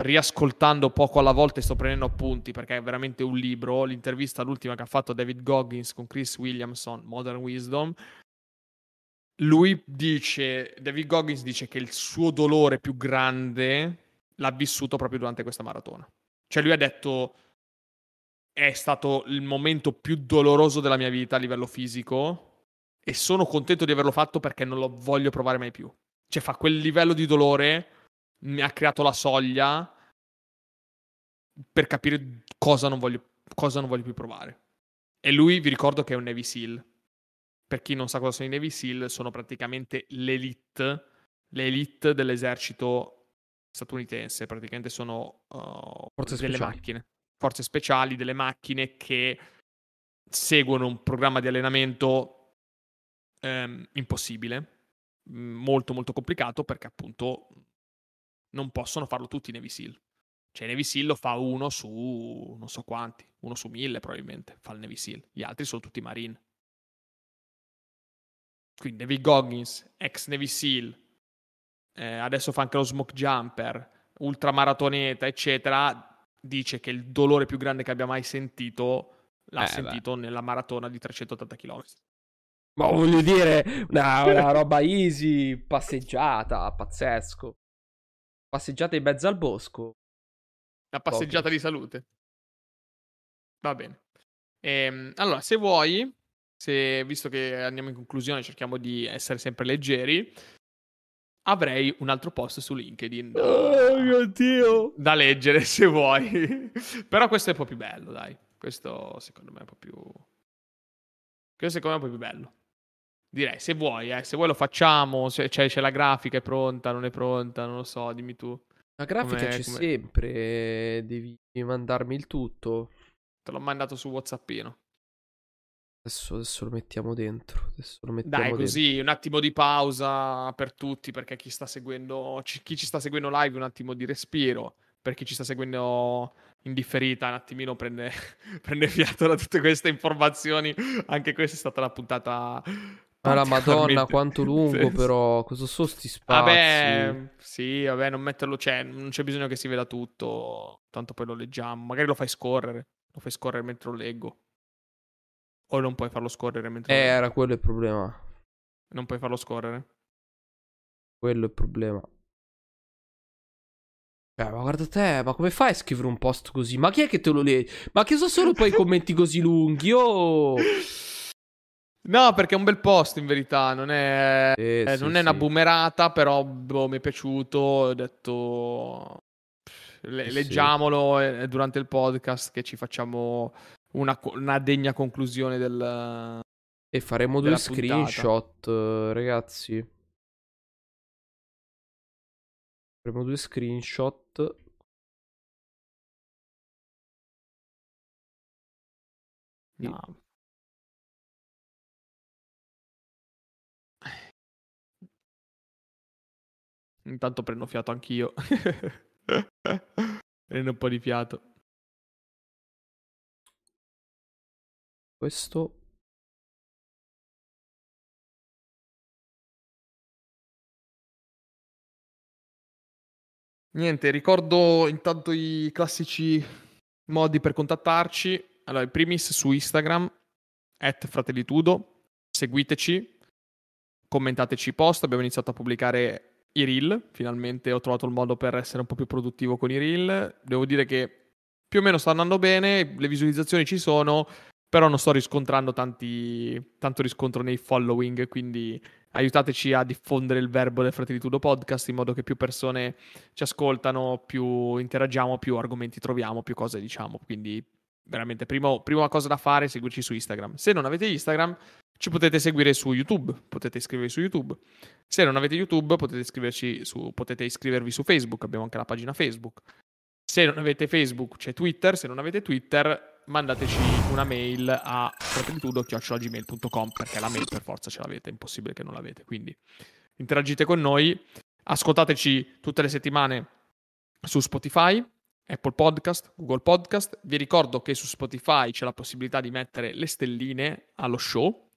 riascoltando poco alla volta e sto prendendo appunti perché è veramente un libro. L'intervista, l'ultima che ha fatto David Goggins con Chris Williamson, Modern Wisdom. Lui dice, David Goggins dice che il suo dolore più grande l'ha vissuto proprio durante questa maratona. Cioè, lui ha detto è stato il momento più doloroso della mia vita a livello fisico e sono contento di averlo fatto perché non lo voglio provare mai più. Cioè fa quel livello di dolore, mi ha creato la soglia per capire cosa non voglio, cosa non voglio più provare. E lui vi ricordo che è un Navy SEAL. Per chi non sa cosa sono i Navy SEAL, sono praticamente l'elite, l'elite dell'esercito statunitense. Praticamente sono uh, delle speciali. macchine forze speciali, delle macchine che seguono un programma di allenamento ehm, impossibile, molto molto complicato perché appunto non possono farlo tutti i Navy SEAL. Cioè Navy SEAL lo fa uno su non so quanti, uno su mille probabilmente fa il Navy SEAL, gli altri sono tutti Marine. Quindi David Goggins, ex Navy SEAL, eh, adesso fa anche lo smoke jumper, ultramaratoneta, eccetera, dice che il dolore più grande che abbia mai sentito l'ha eh, sentito beh. nella maratona di 380 km. Ma voglio dire, una, una roba easy, passeggiata, pazzesco. Passeggiata in mezzo al bosco. Una passeggiata Pochi. di salute. Va bene. Ehm, allora, se vuoi, se, visto che andiamo in conclusione, cerchiamo di essere sempre leggeri avrei un altro post su LinkedIn da, oh mio Dio. da leggere se vuoi. Però questo è un po' più bello, dai. Questo secondo me è un po' più... Questo secondo me è un po' più bello. Direi, se vuoi, eh, se vuoi lo facciamo, se c'è, c'è, la grafica, è pronta, non è pronta, non lo so, dimmi tu. La grafica com'è, c'è com'è? sempre, devi mandarmi il tutto. Te l'ho mandato su Whatsappino. Adesso, adesso, lo mettiamo dentro. Adesso lo mettiamo Dai, così dentro. un attimo di pausa per tutti, perché chi sta seguendo, chi ci sta seguendo live, un attimo di respiro. Per chi ci sta seguendo in differita, un attimino prende, prende fiato da tutte queste informazioni. Anche questa è stata la puntata Ma la madonna, quanto lungo però. Cosa sono sti spazi? Vabbè, sì, vabbè, non metterlo, cioè, non c'è bisogno che si veda tutto, tanto poi lo leggiamo. Magari lo fai scorrere, lo fai scorrere mentre lo leggo. O non puoi farlo scorrere mentre Eh, lo leggo. era quello il problema. Non puoi farlo scorrere. Quello è il problema. Eh, ma guarda te, ma come fai a scrivere un post così? Ma chi è che te lo legge? Ma che sono solo poi i commenti così lunghi? Oh! No, perché è un bel post in verità, non è, Sì, eh, sì, non è una boomerata, però boh, mi è piaciuto, ho detto le- Sì, sì. leggiamolo eh, durante il podcast che ci facciamo una, co- una degna conclusione del... E faremo due puntata. screenshot, eh, ragazzi. Faremo due screenshot. No. Intanto prendo fiato anch'io. prendo un po' di fiato. Questo. Niente, ricordo intanto i classici modi per contattarci. Allora, in primis su Instagram, at fratellitudo, seguiteci, commentateci i post, abbiamo iniziato a pubblicare i reel, finalmente ho trovato il modo per essere un po' più produttivo con i reel. Devo dire che più o meno sta andando bene, le visualizzazioni ci sono, però non sto riscontrando tanti, tanto riscontro nei following, quindi aiutateci a diffondere il verbo del Fratellitudo Podcast in modo che più persone ci ascoltano, più interagiamo, più argomenti troviamo, più cose diciamo. Quindi veramente primo, prima cosa da fare è seguirci su Instagram. Se non avete Instagram, ci potete seguire su YouTube, potete iscrivervi su YouTube. Se non avete YouTube, potete, su, potete iscrivervi su Facebook, abbiamo anche la pagina Facebook. Se non avete Facebook, c'è Twitter. Se non avete Twitter, mandateci una mail a fratellitudo.gmail.com perché la mail per forza ce l'avete, è impossibile che non l'avete. Quindi interagite con noi, ascoltateci tutte le settimane su Spotify, Apple Podcast, Google Podcast. Vi ricordo che su Spotify c'è la possibilità di mettere le stelline allo show.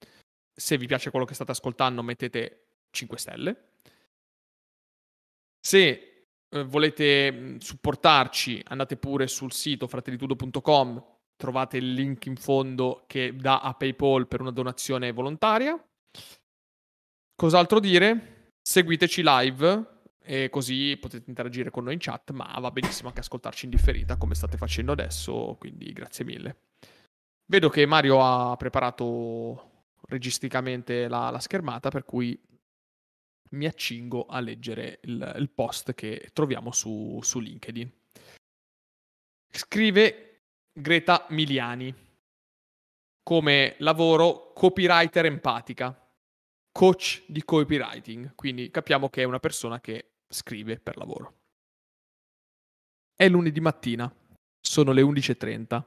Se vi piace quello che state ascoltando, mettete 5 stelle. Se eh, volete mh, supportarci, andate pure sul sito fratellitudo.com, trovate il link in fondo che dà a PayPal per una donazione volontaria. Cos'altro dire? Seguiteci live e così potete interagire con noi in chat, ma va benissimo anche ascoltarci in differita come state facendo adesso, quindi grazie mille. Vedo che Mario ha preparato registicamente la, la schermata, per cui mi accingo a leggere il, il post che troviamo su, su LinkedIn. Scrive Greta Miliani come lavoro copywriter empatica, coach di copywriting, quindi capiamo che è una persona che scrive per lavoro. È lunedì mattina, sono le 11.30,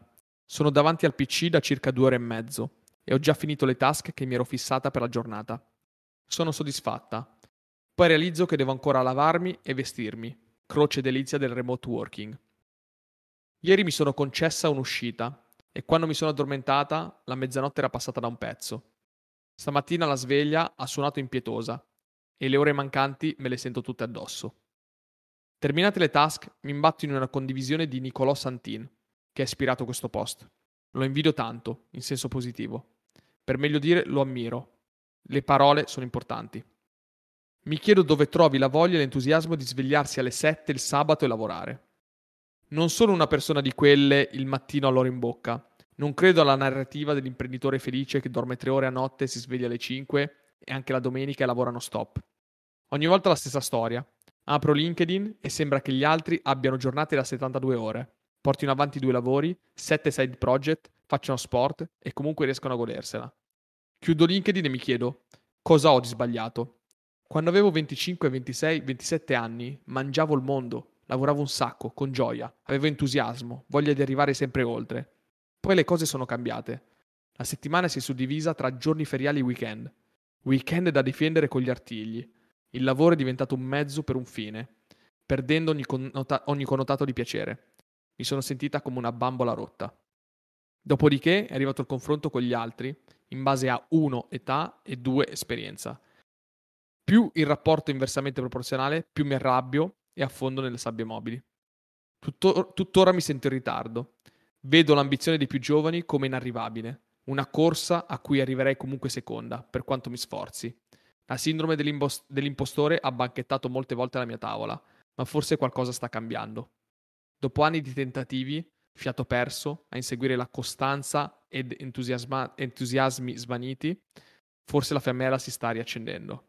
sono davanti al PC da circa due ore e mezzo e ho già finito le task che mi ero fissata per la giornata. Sono soddisfatta. Poi realizzo che devo ancora lavarmi e vestirmi. Croce delizia del remote working. Ieri mi sono concessa un'uscita e quando mi sono addormentata la mezzanotte era passata da un pezzo. Stamattina la sveglia ha suonato impietosa e le ore mancanti me le sento tutte addosso. Terminate le task, mi imbatto in una condivisione di Nicolò Santin, che ha ispirato questo post. Lo invidio tanto, in senso positivo. Per meglio dire, lo ammiro. Le parole sono importanti. Mi chiedo dove trovi la voglia e l'entusiasmo di svegliarsi alle 7 il sabato e lavorare. Non sono una persona di quelle il mattino all'ora in bocca. Non credo alla narrativa dell'imprenditore felice che dorme tre ore a notte e si sveglia alle 5 e anche la domenica lavora non stop. Ogni volta la stessa storia. Apro LinkedIn e sembra che gli altri abbiano giornate da 72 ore. Portino avanti due lavori, sette side project, facciano sport e comunque riescono a godersela. Chiudo LinkedIn e mi chiedo cosa ho di sbagliato. Quando avevo 25, 26, 27 anni, mangiavo il mondo, lavoravo un sacco, con gioia, avevo entusiasmo, voglia di arrivare sempre oltre. Poi le cose sono cambiate. La settimana si è suddivisa tra giorni feriali e weekend. Weekend da difendere con gli artigli. Il lavoro è diventato un mezzo per un fine, perdendo ogni, connota- ogni connotato di piacere. Mi sono sentita come una bambola rotta. Dopodiché è arrivato il confronto con gli altri, in base a 1 età e 2 esperienza. Più il rapporto è inversamente proporzionale, più mi arrabbio e affondo nelle sabbie mobili. Tuttor- tuttora mi sento in ritardo. Vedo l'ambizione dei più giovani come inarrivabile, una corsa a cui arriverei comunque seconda, per quanto mi sforzi. La sindrome dell'impostore ha banchettato molte volte la mia tavola, ma forse qualcosa sta cambiando. Dopo anni di tentativi, fiato perso, a inseguire la costanza ed entusiasma- entusiasmi svaniti, forse la fiammella si sta riaccendendo.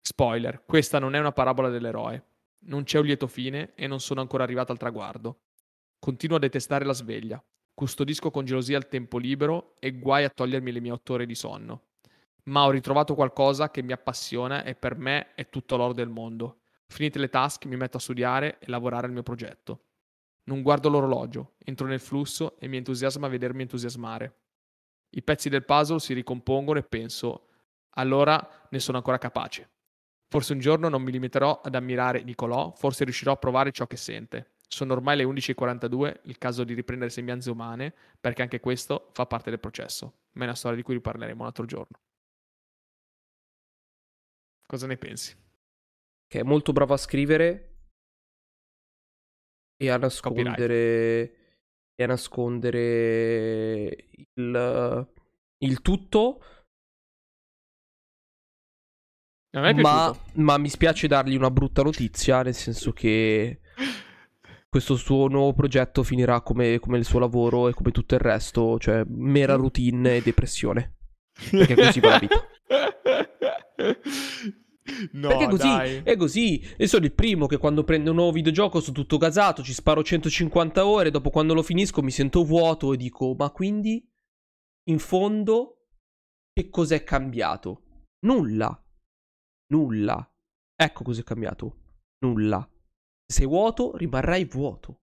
Spoiler, questa non è una parabola dell'eroe. Non c'è un lieto fine e non sono ancora arrivato al traguardo. Continuo a detestare la sveglia. Custodisco con gelosia il tempo libero e guai a togliermi le mie otto ore di sonno. Ma ho ritrovato qualcosa che mi appassiona e per me è tutto l'oro del mondo. Finite le task, mi metto a studiare e lavorare al mio progetto. Non guardo l'orologio, entro nel flusso e mi entusiasma vedermi entusiasmare. I pezzi del puzzle si ricompongono e penso, allora ne sono ancora capace. Forse un giorno non mi limiterò ad ammirare Nicolò, forse riuscirò a provare ciò che sente. Sono ormai le 11.42, il caso di riprendere sembianze umane, perché anche questo fa parte del processo. Ma è una storia di cui riparleremo un altro giorno. Cosa ne pensi? Che è molto bravo a scrivere e a nascondere, e a nascondere il, il tutto ma, ma, mi spiace dargli una brutta notizia, nel senso che questo suo nuovo progetto finirà come, come, il suo lavoro e come tutto il resto, cioè mera routine e depressione. Perché così va la vita. No, Perché così, dai. è così. E sono il primo che quando prende un nuovo videogioco sono tutto gasato, ci sparo 150 ore, dopo quando lo finisco mi sento vuoto e dico, ma quindi, in fondo, che cos'è cambiato? Nulla. Nulla. Ecco cos'è cambiato. Nulla. Se sei vuoto, rimarrai vuoto.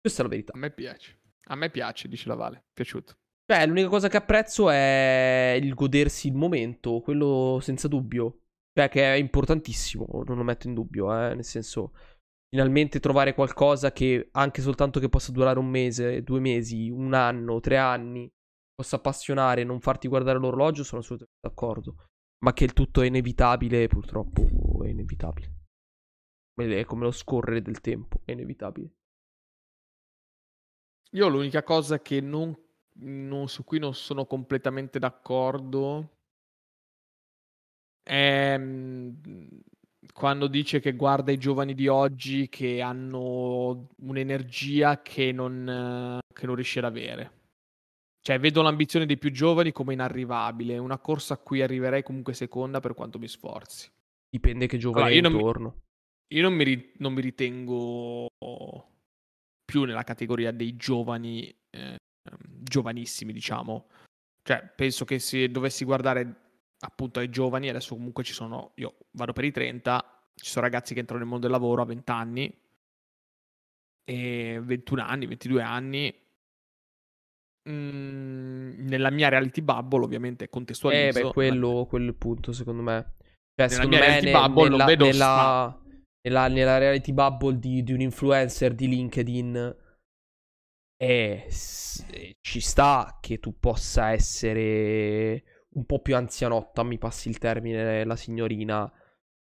Questa è la verità. A me piace. A me piace, dice la Vale. Piaciuto. Beh, l'unica cosa che apprezzo è il godersi il momento, quello senza dubbio. Cioè, che è importantissimo, non lo metto in dubbio, eh. Nel senso, finalmente trovare qualcosa che, anche soltanto che possa durare un mese, due mesi, un anno, tre anni, possa appassionare e non farti guardare l'orologio, sono assolutamente d'accordo. Ma che il tutto è inevitabile, purtroppo è inevitabile. È come lo scorrere del tempo, è inevitabile. Io l'unica cosa che non, non, su cui non sono completamente d'accordo è mm, quando dice che guarda i giovani di oggi che hanno un'energia che non, che non riesce ad avere. Cioè, vedo l'ambizione dei più giovani come inarrivabile, una corsa a cui arriverei comunque seconda per quanto mi sforzi. Dipende che giovane allora, intorno. Mi, io non mi, ri, non mi, ritengo più nella categoria dei giovani, eh, giovanissimi, diciamo. Cioè, penso che se dovessi guardare appunto ai giovani, adesso comunque ci sono, io vado per i 30, ci sono ragazzi che entrano nel mondo del lavoro a 20 anni, e 21 anni, 22 anni, Mhmm, nella mia reality bubble, ovviamente contestualizzo. Eh, beh, quello, quello è il punto, secondo me. Cioè, nella secondo mia me, reality ne, bubble nella, vedo nella, nella, nella, reality bubble di, di, un influencer di LinkedIn. Eh, ci sta che tu possa essere un po' più anzianotta, mi passi il termine, la signorina,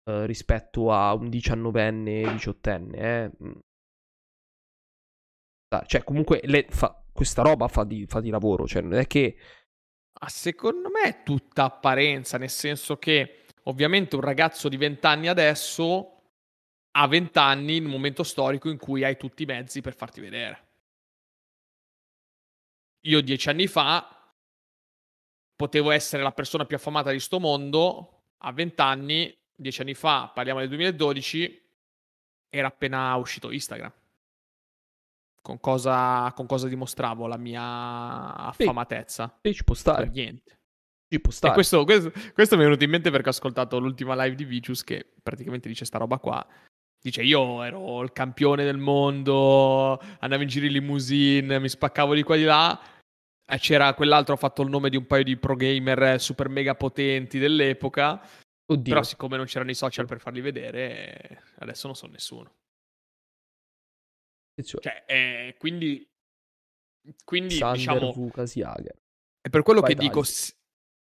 eh, rispetto a un diciannovenne, diciottenne. Eh. Mm. Cioè, comunque, le, fa, questa roba fa di, fa di lavoro, cioè non è che... Ah, secondo me è tutta apparenza, nel senso che ovviamente un ragazzo di 20 anni adesso ha 20 anni in un momento storico in cui hai tutti i mezzi per farti vedere. Io dieci anni fa potevo essere la persona più affamata di sto mondo, a 20 anni, dieci anni fa, parliamo del 2012, era appena uscito Instagram con cosa, con cosa dimostravo la mia affamatezza? Sì, ci può stare. Niente. Ci può stare. E questo, questo, questo, mi è venuto in mente perché ho ascoltato l'ultima live di Vicious che praticamente dice sta roba qua. Dice io ero il campione del mondo, andavo in giro in limousine, mi spaccavo di qua e di là. E c'era quell'altro, ha fatto il nome di un paio di pro gamer super mega potenti dell'epoca. Oddio. Però siccome non c'erano i social per farli vedere, adesso non so nessuno. Cioè, eh, quindi Quindi, Sander diciamo, Vukas Jager. è per quello che Vitality. dico...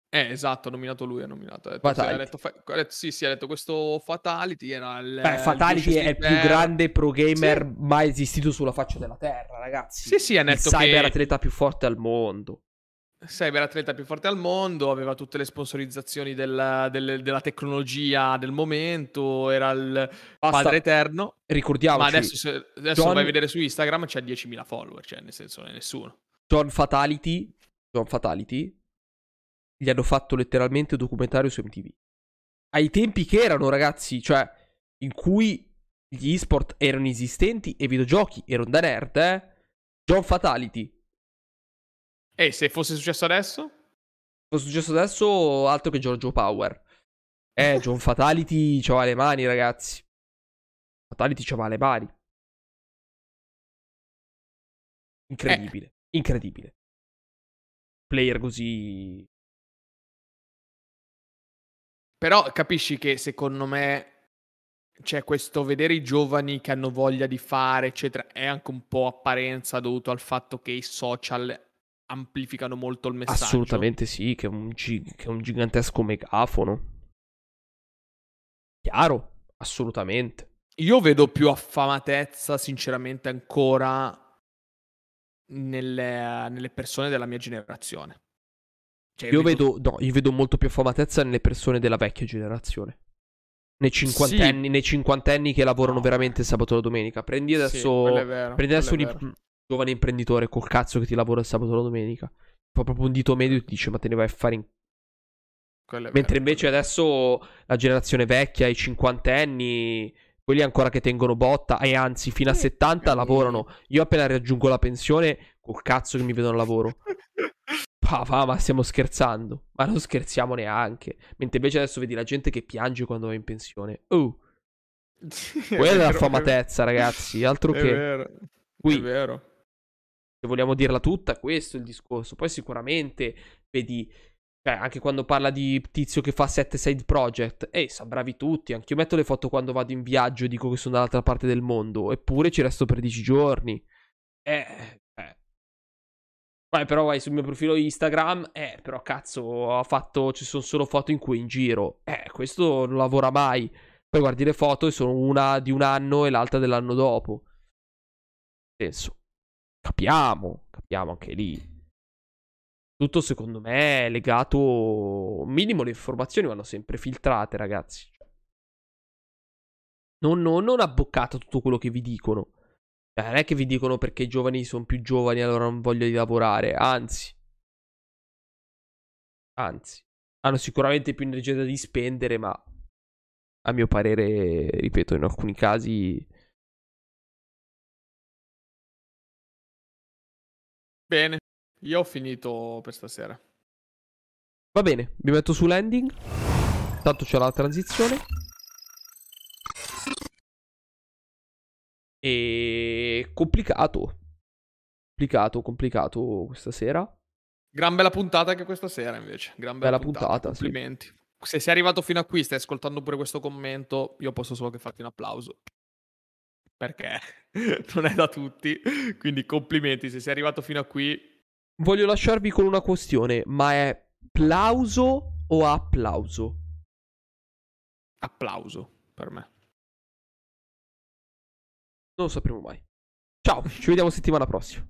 Eh, esatto, ha nominato lui, ha nominato. Ha detto, sì, ha detto, ha detto- sì, sì, ha detto questo Fatality era il... Beh, il Fatality pesce è il più grande pro gamer mai esistito sulla faccia della terra, ragazzi. Sì, sì, ha il detto cyber che atleta più forte al mondo. cyber atleta più forte al mondo, aveva tutte le sponsorizzazioni del- del- della tecnologia del momento, era il Basta, padre eterno. ricordiamoci, Ma adesso, se, adesso John- vai a vedere su Instagram c'ha 10.000 follower, cioè nel senso non è nessuno. John Fatality, John Fatality, gli hanno fatto letteralmente un documentario su MTV. Ai tempi che erano, ragazzi, cioè, in cui gli esport erano esistenti e i videogiochi erano da nerd, eh? John Fatality. E se fosse successo adesso? Cosa è successo adesso? Altro che Giorgio Power. Eh, John Fatality c'aveva le mani, ragazzi. Fatality c'aveva le mani. Incredibile. Incredibile. Player così. Però capisci che secondo me c'è questo vedere i giovani che hanno voglia di fare, eccetera, è anche un po' apparenza dovuto al fatto che i social amplificano molto il messaggio. Assolutamente sì, che è un, gi- che è un gigantesco megafono. Chiaro, assolutamente. Io vedo più affamatezza, sinceramente, ancora nelle, nelle persone della mia generazione. Cioè, Io vedo, no, io vedo molto più affamatezza nelle persone della vecchia generazione. Nei cinquantenni, nei cinquantenni che lavorano No. veramente il sabato e la domenica. Prendi Sì, adesso. vero, prendi adesso un, vero. un giovane imprenditore col cazzo che ti lavora il sabato e la domenica. Fa proprio un dito medio e ti dice: Ma te ne vai a fare in è Mentre vero, invece adesso la generazione vecchia, i cinquantenni, quelli ancora che tengono botta, e anzi fino a Sì, 70 sì. lavorano. Io appena raggiungo la pensione, col cazzo che mi vedono al lavoro. Pa, pa, ma stiamo scherzando. Ma non scherziamo neanche. Mentre invece adesso vedi la gente che piange quando va in pensione. Oh, è quella è vero, l'affamatezza, ragazzi. Altro È che... vero, è Qui, vero. se vogliamo dirla tutta, questo è il discorso. Poi sicuramente vedi, cioè, anche quando parla di tizio che fa 7 side project, ehi, sa bravi tutti. Anch'io metto le foto quando vado in viaggio e dico che sono dall'altra parte del mondo, eppure ci resto per 10 giorni. Eh, Poi però vai sul mio profilo Instagram, eh, però cazzo, ho fatto, ci sono solo foto in cui in giro. Eh, questo non lavora mai. Poi guardi le foto e sono una di un anno e l'altra dell'anno dopo. Senso, capiamo, capiamo anche lì. Tutto secondo me è legato. Minimo le informazioni vanno sempre filtrate, ragazzi. Non, non, non abboccato tutto quello che vi dicono. Cioè, non è che vi dicono perché i giovani sono più giovani allora non voglio di lavorare. Anzi. Anzi. Hanno sicuramente più energia da dispendere, ma a mio parere, ripeto, in alcuni casi Bene, io ho finito per stasera. Va bene, mi metto su landing. Tanto c'è la transizione. E complicato. Complicato, complicato questa sera. Gran bella puntata anche questa sera, invece. Gran bella, Bella puntata, puntata. sì. Complimenti. Se sei arrivato fino a qui, stai ascoltando pure questo commento, io posso solo che farti un applauso. Perché non è da tutti. Quindi complimenti. Se sei arrivato fino a qui, Voglio lasciarvi con una questione, ma è plauso o applauso? applauso per me. Non lo sapremo mai. Ciao, ci vediamo settimana prossima.